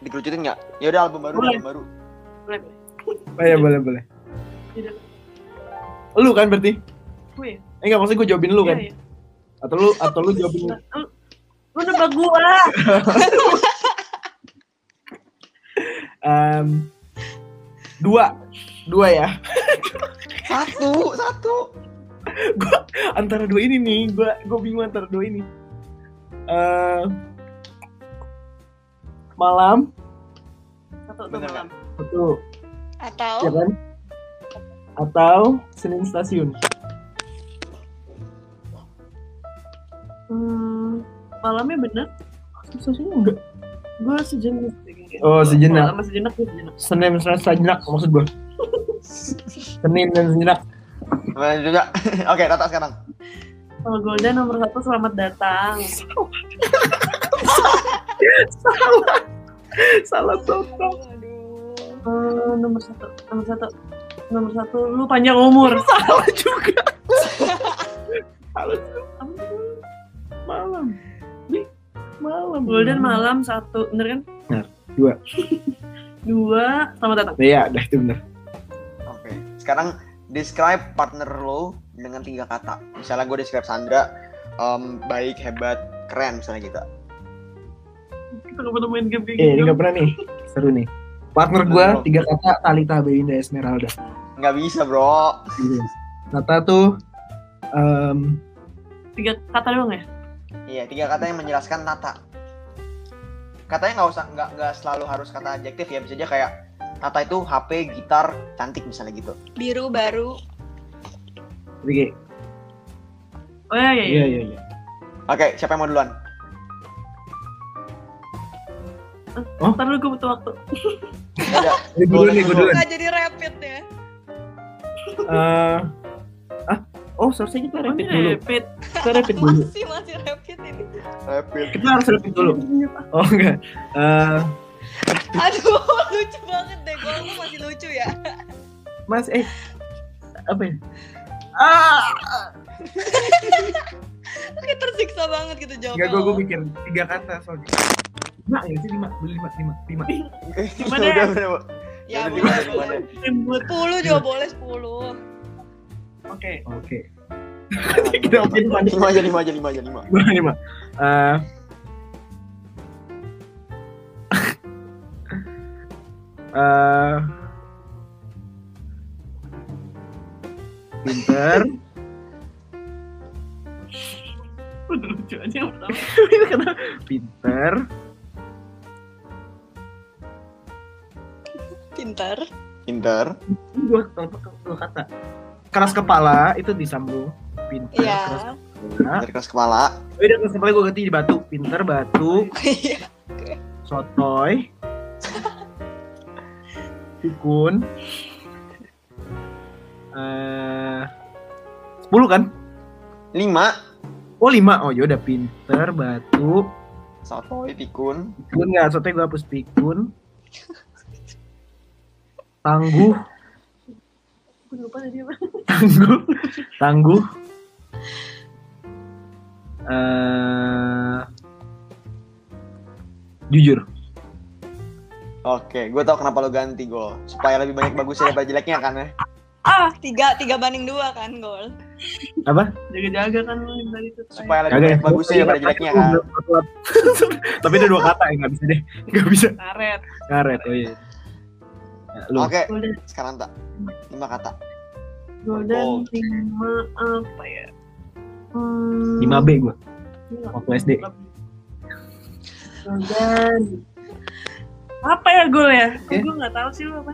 dikerucutin nggak? Ya udah album baru, Boleh. album baru. Boleh boleh. Oh iya boleh boleh. Tidak. Lu kan berarti? Gue. Eh enggak maksudnya gue jawabin lu kan? Iya, iya. Atau lu atau lu jawabin lu? Lu nebak gua. Em, dua dua ya Satu, satu. antara dua ini nih gue gue bingung antara dua ini Eh, malam Satu tuh malam. satu Atau ya kan atau Senin stasiun Hmm, malamnya bener. stasiun enggak Gue sejenak. Oh, sejenak. Malam sejenak gue sejenak. Senin Senin sejenak maksud gue Senin dan sejenak juga. Oke, Tata sekarang. Kalau Golden nomor satu selamat datang. salah salah total Eh, nomor satu, nomor satu, nomor satu. Lu panjang umur. salah juga salah juga malam Nih, malam Golden malam satu, bener kan? Benar. Dua. Dua, selamat datang. Iya, dah itu bener. Oke. Sekarang describe partner lo dengan tiga kata. Misalnya gue describe Sandra em, baik, hebat, keren misalnya gitu. Kita gak pernah main game kayak Eh, ini gitu. nggak pernah nih. Seru nih. Partner gua Bener. tiga kata Talita Belinda Esmeralda. Nggak bisa bro. Iya. Kata tuh em, Tiga kata doang ya? Iya, tiga kata yang menjelaskan Tata. Katanya nggak usah, nggak nggak selalu harus kata adjektif ya. Bisa aja kayak Tata itu HP, gitar, cantik misalnya gitu. biru baru. kayak, Oh iya, iya, iya. iya iya iya. Oke, siapa yang mau duluan? Ntar dulu gue butuh waktu. Gue dulu nih, gue dulu. Nggak jadi rapid ya. Eh, ah, oh seharusnya kita Oh, rapid ini dulu. repeat. Kita rapid dulu. Masih masih rapid ini. Rapid. Kita harus rapid dulu. Oh enggak. Eh, Aduh, lucu banget deh. Gue lu masih lucu ya. Mas, eh, apa ya? Ah, Kayak tersiksa banget gitu jawabnya. enggak gue gue mikir tiga kata soalnya. Lima ya sih lima, beli lima, lima, lima. Gimana? Udah, udah, udah. Ya boleh gimana, boleh. 10 juga boleh 10. Oke. Oke. Kita okein panik. Lima aja, lima aja, lima aja, lima. Lima, lima. Eh, eh, pinter, lucu aja yang pertama. pinter, Pintar. Pinter. Ini dua, dua kata. Keras kepala itu disambung. Pinter, Iya. keras kepala. Dari keras kepala. Oh, iya, keras kepala gue ganti di batu. Pinter, batu, Iya. sotoy, pikun, eh, sepuluh kan? Lima. Oh lima, oh yaudah pinter, batu, Sotoy, pikun. pikun nggak, sotoy gue hapus pikun, tangguh, Gue lupa tadi apa. tangguh, tangguh, eh, jujur. Oke, gue tau kenapa lo ganti gol. Supaya lebih banyak bagusnya daripada jeleknya kan ya. Ah, tiga, tiga banding dua kan gol. Apa? Jaga-jaga kan lu tadi tuh. Supaya lebih Kagak. banyak bagusnya daripada jeleknya kan. Tapi itu dua kata ya nggak bisa deh, nggak bisa. Karet. Karet, oh iya. Ya, lu. Oke, Golden. sekarang tak. Lima kata. Golden lima apa ya? Hmm, 5B gue. Waktu SD. Golden. Apa ya gol ya? Eh? Gue nggak tahu sih lu apa.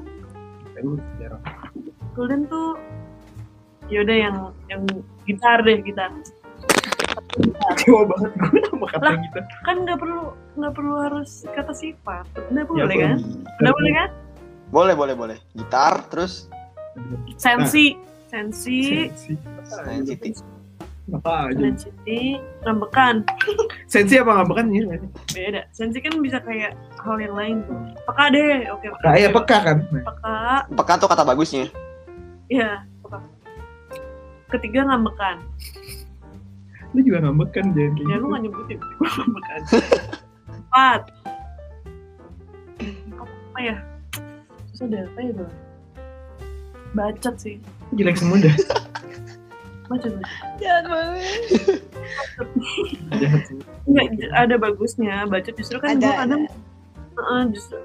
Golden tuh yaudah yang yang gitar deh gitar. Kecewa banget gue sama kata Lah. kita. Kan nggak perlu nggak perlu harus kata sifat. Udah Ya, boleh kan? Udah boleh kan? Boleh, boleh, boleh. Gitar, terus Sensi, sensi, sensitif. Apa aja? sensi, ngambekan. Sensi apa nggak kan ini? Beda. Sensi kan bisa kayak hal yang lain tuh. Peka deh, oke. Nah, ya peka kan. Peka, Peka tuh kata bagusnya. Iya, peka. Ketiga ngambekan. Lu juga ngambek kan jangan kayak Ya gitu. lu gak nyebutin, gue ngambekan. Empat. Apa ya? Susah deh, apa ya bro? bacot sih Jelek semua dah. bacot. Jahat banget. Nggak, j- ada bagusnya bacot justru kan gue Ada, kadang Heeh, justru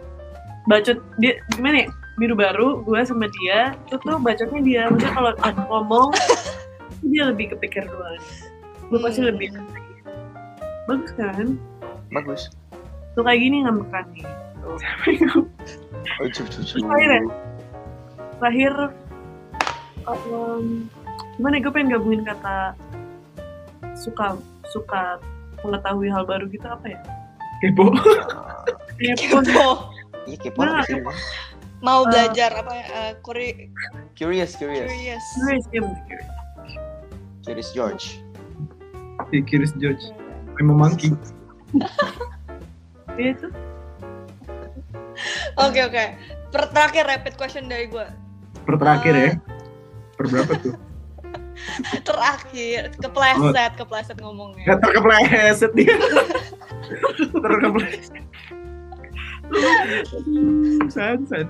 bacot dia gimana ya biru baru gue sama dia itu tuh bacotnya dia maksudnya kalau ngomong dia lebih kepikir duluan gue pasti Hmm. lebih bagus kan Bagus. tuh kayak gini ngambekan nih tuh. Oh. Terakhir ya? terakhir um, gimana ya, gue pengen gabungin kata suka suka mengetahui hal baru gitu apa ya Kepo. kepo Kepo. Iya kepo Nah? Mau Eh. belajar apa ya? eh, kuri- Curious, curious. curious. Curious, ya bener, curious. Curious George. Curious George. Emang monkey. Iya tuh Oke oke. Terakhir rapid question dari gue. Terakhir ya. Per berapa tuh? Terakhir kepleset kepleset ngomongnya. Gak terkepleset dia. terkepleset. San, san.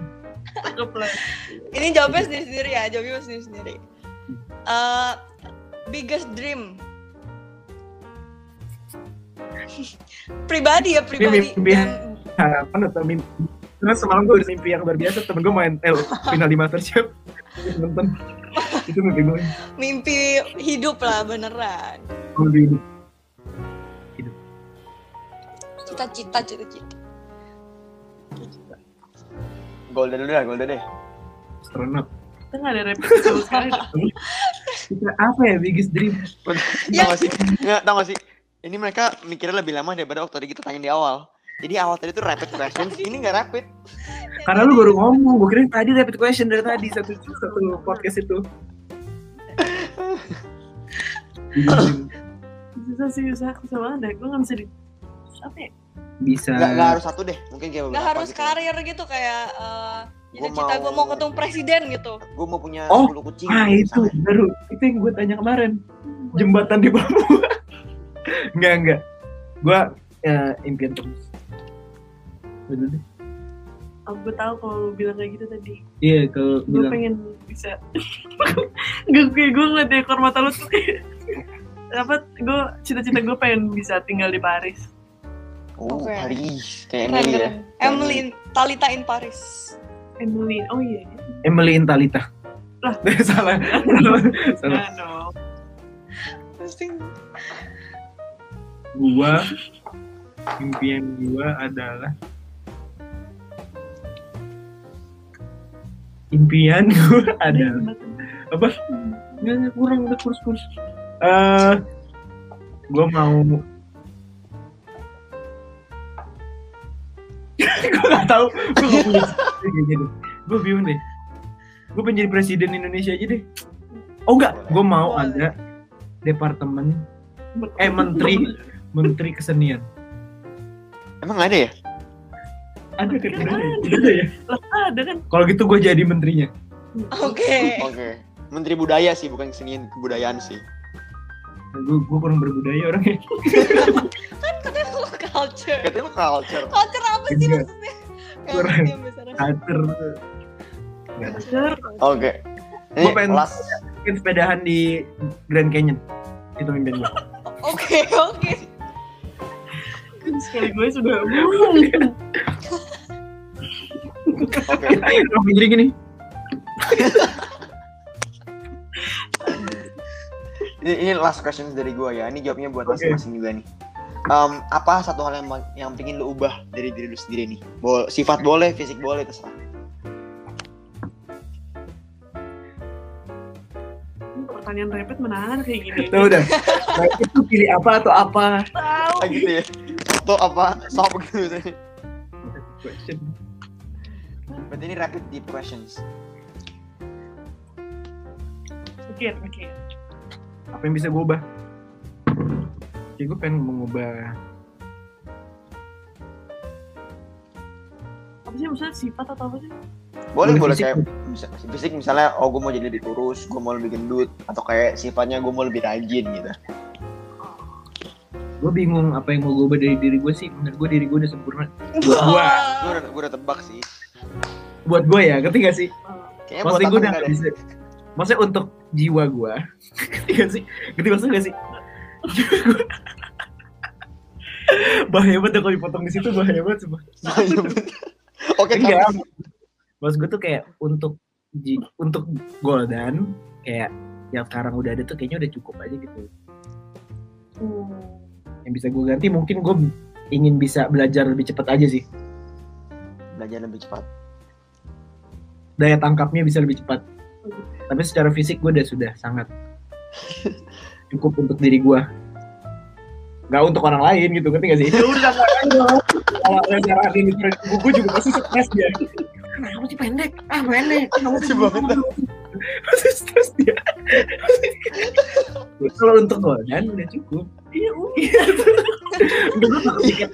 Ini jawabnya sendiri sendiri ya. Jawabnya sendiri sendiri. Eh, biggest dream. pribadi ya pribadi. mimpi. Dan- Harapan atau mimpi? Karena semalam gue udah mimpi yang luar biasa. Temen gue main L final di Masterchef. Terus Nonton. Itu mimpi gue. mimpi hidup lah beneran. Gue lebih hidup. Cita-cita cita-cita. Golden dulu dah, golden deh. Astronot. kita nggak ada repetisi sama sekali Kita apa ya biggest dream? Ya. Tau gak sih? Nggak, tau gak sih? Ini mereka mikirnya lebih lama daripada waktu tadi kita tanya di awal. Jadi awal tadi tuh rapid questions, ini gak rapid. Karena lu baru ngomong, gue kira tadi rapid question dari tadi satu satu podcast itu. susah sih susah susah banget deh gue nggak bisa di apa ya Bisa. Gak, gak harus satu deh, mungkin kayak Nggak harus gitu. karir gitu kayak eh, Gua cita-cita gue mau- ketemu presiden gitu. Gue mau punya Oh, 10 kucing. Ah itu misalnya. baru itu yang gue tanya kemarin jembatan di Papua. enggak enggak. Gue ya, impian terus. Deh. oh, gue tahu kalau lu bilang kayak gitu tadi Iya kalau gue bilang pengen bisa gak kayak gue ngeliat ekor mata lu tuh kayak apa gue cita-cita gue pengen bisa tinggal di Paris Oh, Oke. Paris. Kayak Keren, Emily ya. Emily Talita in Paris. Emily oh iya Emily Intalita. Lah. salah. salah. nah, no. Gua impian gua adalah impian gua adalah apa? Nggak, kurang udah kurus kurus. Eh, gua mau. Gua nggak tahu. Gua nggak punya. Gua bingung deh. Gua pengen jadi presiden Indonesia aja deh. Oh enggak, gua mau ada departemen eh menteri menteri kesenian. Emang gak ada ya? Ada kan? Kan Ada, ya. lah ada kan Kalau gitu gue jadi menterinya. Oke. Oke. Menteri budaya sih, bukan kesenian kebudayaan sih. Gue gue kurang berbudaya orangnya. Katanya lu culture. Katanya lu culture. Culture apa sih Enggak. maksudnya? Kater. Sure. Oke. Ini Gua pengen- last. Mungkin sepedahan di Grand Canyon. Itu mimpian gue. Oke oke. kan sekali gue sudah Oke. Kenapa jadi gini? Ini, ini last question dari gue ya. Ini jawabnya buat masing-masing juga nih. Em, apa satu hal yang yang pengen lu ubah dari diri lu sendiri nih? Bo sifat boleh, fisik boleh, terserah. pertanyaan repet menahan kayak gini Tuh udah. Nah, itu pilih apa atau apa? tahu Ah, gitu ya. Atau apa? Sop gitu. Berarti ini rapid deep questions. mikir mikir Apa yang bisa gue ubah? Gue pengen mengubah. Apa sih maksudnya sifat atau apa sih? Boleh, Boleh kayak mis- fisik misalnya, oh gue mau jadi lebih kurus, gue mau lebih gendut, atau kayak sifatnya gue mau lebih rajin gitu. gue bingung apa yang mau gue ubah dari diri gue sih. Menurut gue diri gue udah sempurna. Gue gue udah tebak sih. buat gue ya ngerti gak sih? Kayaknya maksudnya buat gue udah deh. bisa maksudnya untuk jiwa gue ngerti gak sih? Ngerti maksud gak sih. Bahaya banget kalau dipotong di situ bahaya banget bener. Oke, enggak maksud gue tuh kayak untuk untuk Goldan kayak yang sekarang udah ada tuh kayaknya udah cukup aja gitu. Hmm. yang bisa gue ganti mungkin gue ingin bisa belajar lebih cepat aja sih. Belajar lebih cepat. daya tangkapnya bisa lebih cepat. Tapi secara fisik gue udah sudah sangat cukup untuk diri gue nggak untuk orang lain gitu ngerti gak sih ya udah kalau yang nyaranin di buku juga pasti stres dia kamu sih pendek ah pendek kamu sih banget. pasti stres dia kalau untuk Goldan udah cukup Iya, udah gue takut tiket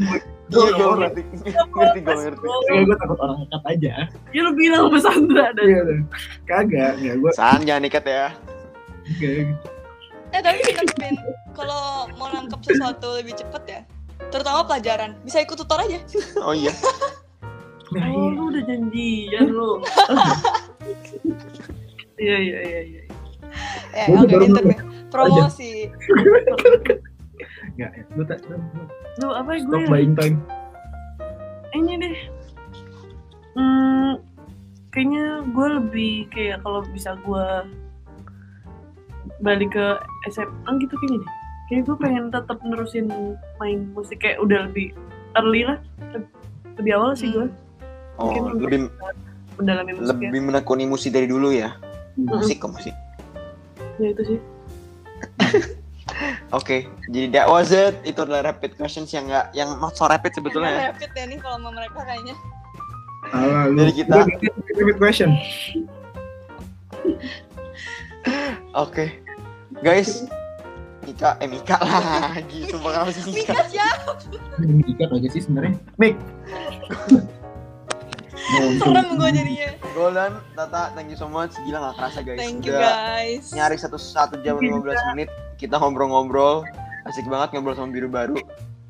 Iya, gue orang. ngerti. Ngerti, gue ngerti. Enggak, gue takut orang nekat aja. ya lu bilang sama Sandra dan Iya, kagak, enggak gue San, jangan ikat ya. enggak. Eh tapi bener kalau mau nangkep sesuatu lebih cepet ya, terutama pelajaran, bisa ikut tutor aja. Oh iya. Nah, oh iya. lu udah janjian lu iya iya iya iya Ya, oke, baru internet. Promosi. enggak ya. Lu tak lu- apa ya gue stop buying time. ini deh hmm, kayaknya gue lebih kayak kalau bisa gue balik ke SMA gitu kayaknya deh kayak gue pengen tetap nerusin main musik kayak udah lebih early lah lebih awal sih gue Oh, Mungkin lebih mendalami musik lebih menekuni musik dari dulu ya. Musik kok musik. ya itu sih Oke, jadi that was it. Itu adalah rapid questions yang enggak yang not so rapid sebetulnya ya. Rapid ya nih kalau sama mereka kayaknya. Ah, lu- Jadi kita- rapid question. Oke. Guys, Mika, eh Mika lagi. Sumpah kenapa sih Mika? Mika siapa? Ikat aja sih sebenarnya. Mik. Serem gue jadinya. Golden, Tata, thank you so much. Gila gak kerasa guys. Thank you Udah guys. Nyari satu satu jam 15 menit. Kita ngobrol-ngobrol. Asik banget ngobrol sama biru baru.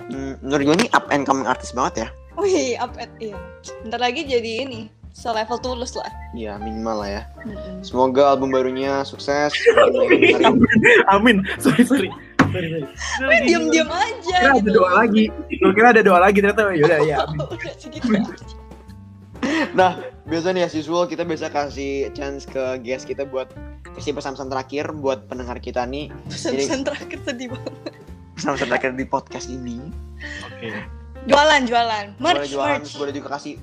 Hmm, menurut gue ini up and coming artis banget ya. Wih, up at iya. Bentar lagi jadi ini, selevel tulus lah. Iya, minimal lah ya. Mm-mm. Semoga album barunya sukses. Amin. Sorry, sorry. Sorry, sorry. Wih, diam-diam aja. Kira ada gitu. doa lagi. Gue kira ada doa lagi ternyata yaudah ya. amin. Udah segitu aja. Nah, biasa nih as usual kita biasa kasih chance ke guest kita buat kasih pesan-pesan terakhir buat pendengar kita nih. Pesan-pesan terakhir sedih banget. Pesan-pesan terakhir di podcast ini. Oke. Jualan, jualan. boleh Merch, jualan, merch. boleh juga kasih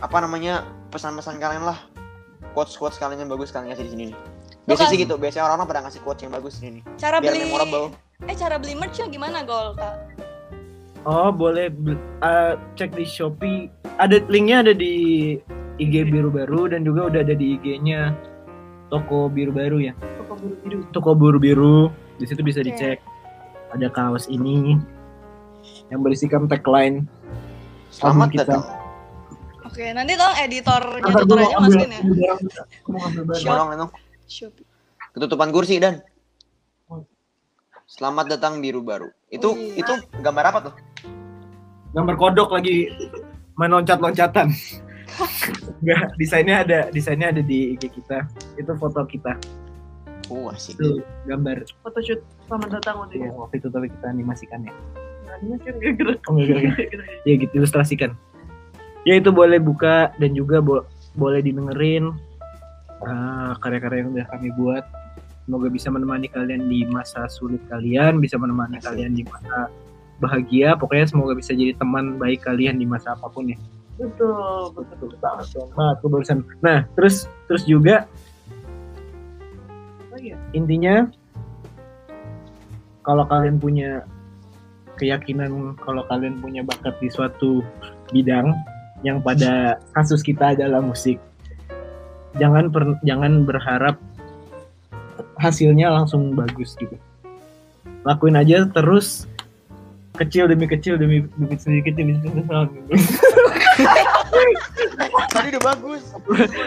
apa namanya pesan-pesan kalian lah. Quotes-quotes kalian yang bagus kalian kasih di sini nih. Biasanya Bukan. sih gitu, biasanya orang-orang pada ngasih quotes yang bagus ini. Cara Biar beli memorable. Eh, cara beli merchnya gimana, Gol, Kak? Oh boleh eh, cek di Shopee. Ada linknya ada di IG biru baru dan juga udah ada di IG-nya toko biru baru ya. toko biru biru Toko biru biru. Di situ bisa Oke. dicek. Ada kaos ini yang berisikan tagline. Selamat kita. datang. Oke, nanti tolong editornya Ntar tutor gua aja ambil- masukin ya. Tolong. Shopee. Ketutupan kursi dan Selamat datang biru baru. Itu Wih. itu gambar apa tuh? Gambar kodok lagi main loncat-loncatan. Enggak, desainnya ada, desainnya ada di IG kita. Itu foto kita. Oh, asik. Itu gambar photoshoot selamat datang waktu ya, itu waktu itu tapi kita animasikan ya. Nah, kan gak gerak Oh, enggak. ya gitu ilustrasikan ya itu boleh buka dan juga bo- boleh didengerin ah, karya-karya yang udah kami buat. Semoga bisa menemani kalian di masa sulit kalian bisa menemani Asik. kalian di masa bahagia. Pokoknya semoga bisa jadi teman baik kalian di masa apa pun ya. Betul betul banget. Tuh barusan. Nah terus terus juga oh iya. intinya kalau kalian punya keyakinan kalau kalian punya bakat di suatu bidang yang pada kasus kita adalah musik. Jangan per- jangan berharap hasilnya langsung bagus gitu. Lakuin aja terus kecil demi kecil demi demi sedikit demi sedikit Tadi udah bagus.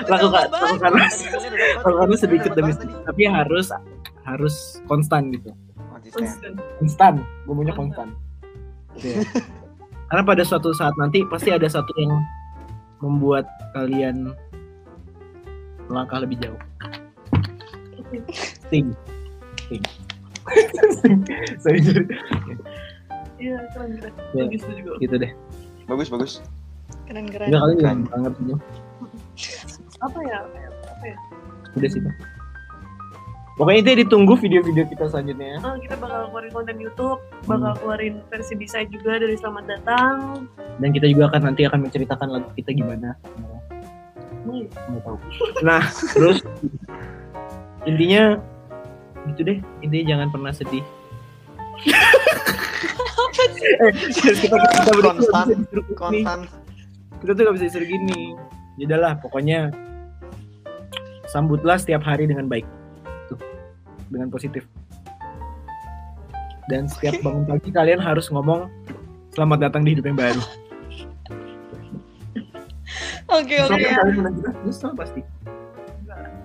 lakukan lakukan lakukan sedikit demi tadi. tapi harus harus konstan gitu. Konsisten. Instan gue maunya konstan. Iya. karena pada suatu saat nanti pasti ada satu yang membuat kalian melangkah lebih jauh. Sing. Sing. Sorry, sorry. Iya, keren keren. Ya. Bagus itu juga. Gitu deh. Bagus bagus. Keren-keren. Enggak kali Keren. yang banget aja. Apa ya? Apa ya? Apa ya? Udah sih, Bang. Pokoknya itu ditunggu video-video kita selanjutnya. ya. Oh, kita bakal keluarin konten YouTube, bakal keluarin versi bisa juga dari Selamat Datang. Dan kita juga akan nanti akan menceritakan lagu kita gimana. Hmm. Nggak tahu. Nah, terus intinya gitu deh. Intinya jangan pernah sedih. eh, kita, kita, kita berdua nggak Konstan. bisa disuruh gini. Konstan. Kita tuh gak bisa disuruh gini. Yaudahlah, pokoknya sambutlah setiap hari dengan baik. Dengan positif. Dan setiap bangun pagi kalian harus ngomong selamat datang di hidup yang baru. Oke oke. Kalian nyesel pasti.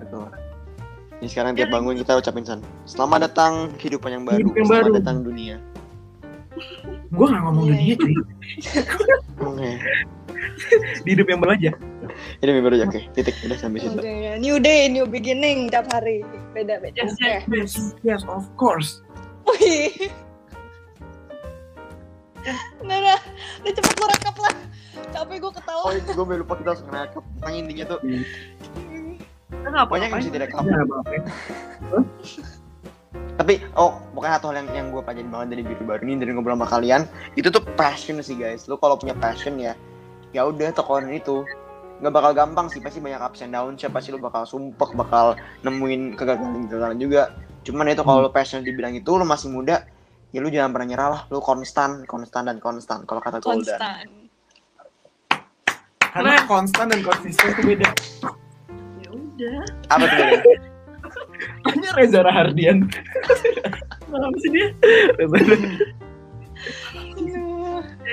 Betul. Ini sekarang tiap bangun kita ucapin san. Selamat datang kehidupan yang baru. Hidup yang Selamat baru. datang dunia. Gue gak ngomong dunia cuy. Oke. Di hidup yang baru aja. Ini yang baru ya. Oke. Titik udah sampai situ. New day, new beginning tiap hari. Beda beda. Yes, yes, yes. Yes, of course. Wih. Nah, nah, udah cepet lo rekap lah. Capek gue ketawa. Oh itu gue lupa kita langsung rekap. Pokoknya intinya tuh nggak banyak yang apa-apa. bisa direkap. Iya, apa-apa. Tapi oh pokoknya satu hal yang yang gue pelajarin banget dari biru baru ini dari ngobrol sama kalian itu tuh passion sih guys. Lu kalau punya passion ya ya udah tekunin itu nggak bakal gampang sih pasti banyak ups and downs ya pasti lu bakal sumpek bakal nemuin kegagalan kegagalan juga cuman itu kalau lu passion di bidang itu lu masih muda ya lu jangan pernah nyerah lah lu konstan konstan dan konstan kalau kata Golden Konstan. Karena konstan dan konsisten itu beda. Ya udah. apa tuh? Hanya Reza Rahardian. Kenapa sih dia?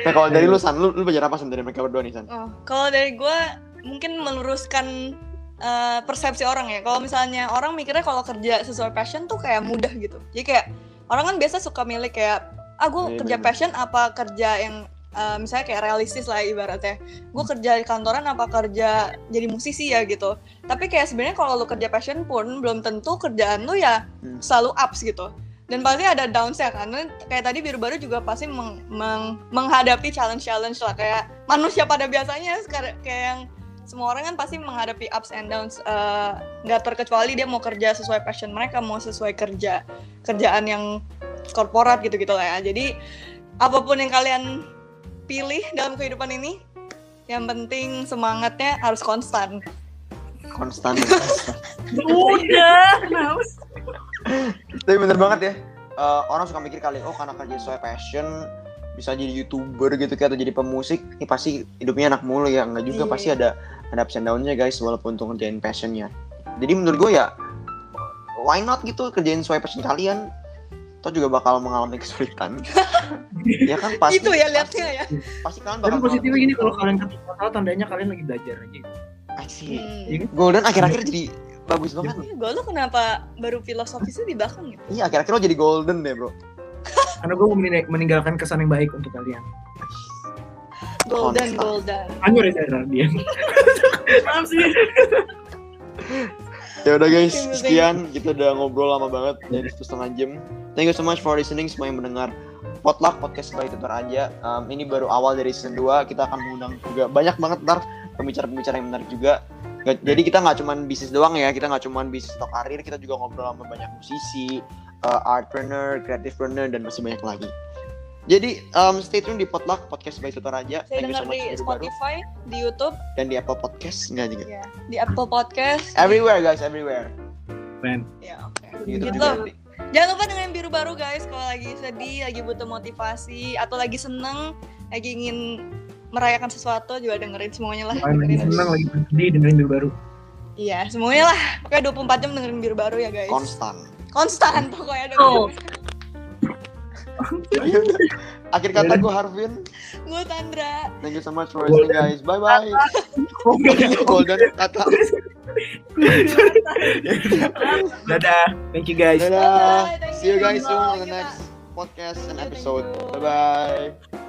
Nah kalau dari lu san lu, lu belajar apa san dari mereka berdua nih san Oh, kalau dari gue mungkin meluruskan eh, persepsi orang ya. Kalau misalnya orang mikirnya kalau kerja sesuai passion tuh kayak mudah gitu. Jadi kayak orang kan biasa suka milih kayak ah gue Iya, kerja bener. passion apa kerja yang eh, misalnya kayak realistis lah ibaratnya. Gue kerja di kantoran apa kerja jadi musisi ya gitu. Tapi kayak sebenarnya kalau lu kerja passion pun belum tentu kerjaan lu ya Hmm. selalu ups gitu. Dan pasti ada downs-nya kan. Kayak tadi biru baru juga pasti meng- meng- menghadapi challenge-challenge lah kayak manusia pada biasanya kayak yang semua orang kan pasti menghadapi ups and downs eh, nggak terkecuali dia mau kerja sesuai passion mereka mau sesuai kerja kerjaan yang korporat gitu-gitu lah ya jadi apa pun yang kalian pilih dalam kehidupan ini yang penting semangatnya harus konstan konstan Udah. Tapi bener banget ya. Eh, orang suka mikir kali, oh karena kerja sesuai passion bisa jadi youtuber gitu kayak atau jadi pemusik, ini pasti hidupnya enak mulu ya. Enggak juga Iya. pasti ada ada ups and down-nya guys walaupun untuk ngerjain passionnya. Jadi menurut gue ya why not gitu kerjain sesuai passion kalian. Toh juga bakal mengalami kesulitan. ya kan pasti. itu ya liatnya ya Pasti kalian Tapi bakal positifnya mengalami gini kalau kalian ketemu tandanya kalian lagi belajar aja. Asik. hmm. Iya kan? Golden akhir-akhir jadi bagus banget nih. gue lu kenapa baru filosofisnya di belakang gitu Iya akhir-akhir lo jadi golden deh bro. Karena gue mau mening- meninggalkan kesan yang baik untuk kalian. golden golden Hanya Reza Rahardian. Maaf sih. Ya udah guys, sekian kita udah ngobrol lama banget dari satu setengah jam. Thank you so much for listening semua yang mendengar Potluck Podcast by Tutor aja. Um, ini baru awal dari season 2, kita akan mengundang juga banyak banget ntar pembicara-pembicara yang menarik juga. Nggak- Jadi kita nggak cuman bisnis doang ya, kita nggak cuman bisnis atau karir, kita juga ngobrol sama banyak musisi, uh, artpreneur, creativepreneur, dan masih banyak lagi. Jadi um, stay tune di Potluck Podcast by Tutor aja. saya Thank you dengar so much di Biru baru Spotify di YouTube dan di Apple Podcast enggak juga. ya di Apple Podcast Everywhere guys, everywhere. Keren. ya oke Di YouTube Gitu. juga nanti. Jangan lupa dengan biru baru guys kalau lagi sedih, lagi butuh motivasi atau lagi seneng, lagi ingin merayakan sesuatu juga dengerin semuanya lah. Dengerin. senang, lagi sedih, dengerin biru baru. Iya, semuanya lah. Pokoknya 24 jam dengerin biru baru ya guys. Konstan. Konstan pokoknya Oh. dengerin. Akhir kata gue Harvin. Gue Tandra. Thank you so much for listening guys. Bye bye. Oh. Golden kata. Dadah. Thank you guys. Dadah. Bye, thank See you guys soon on the next podcast and you, episode. Bye bye.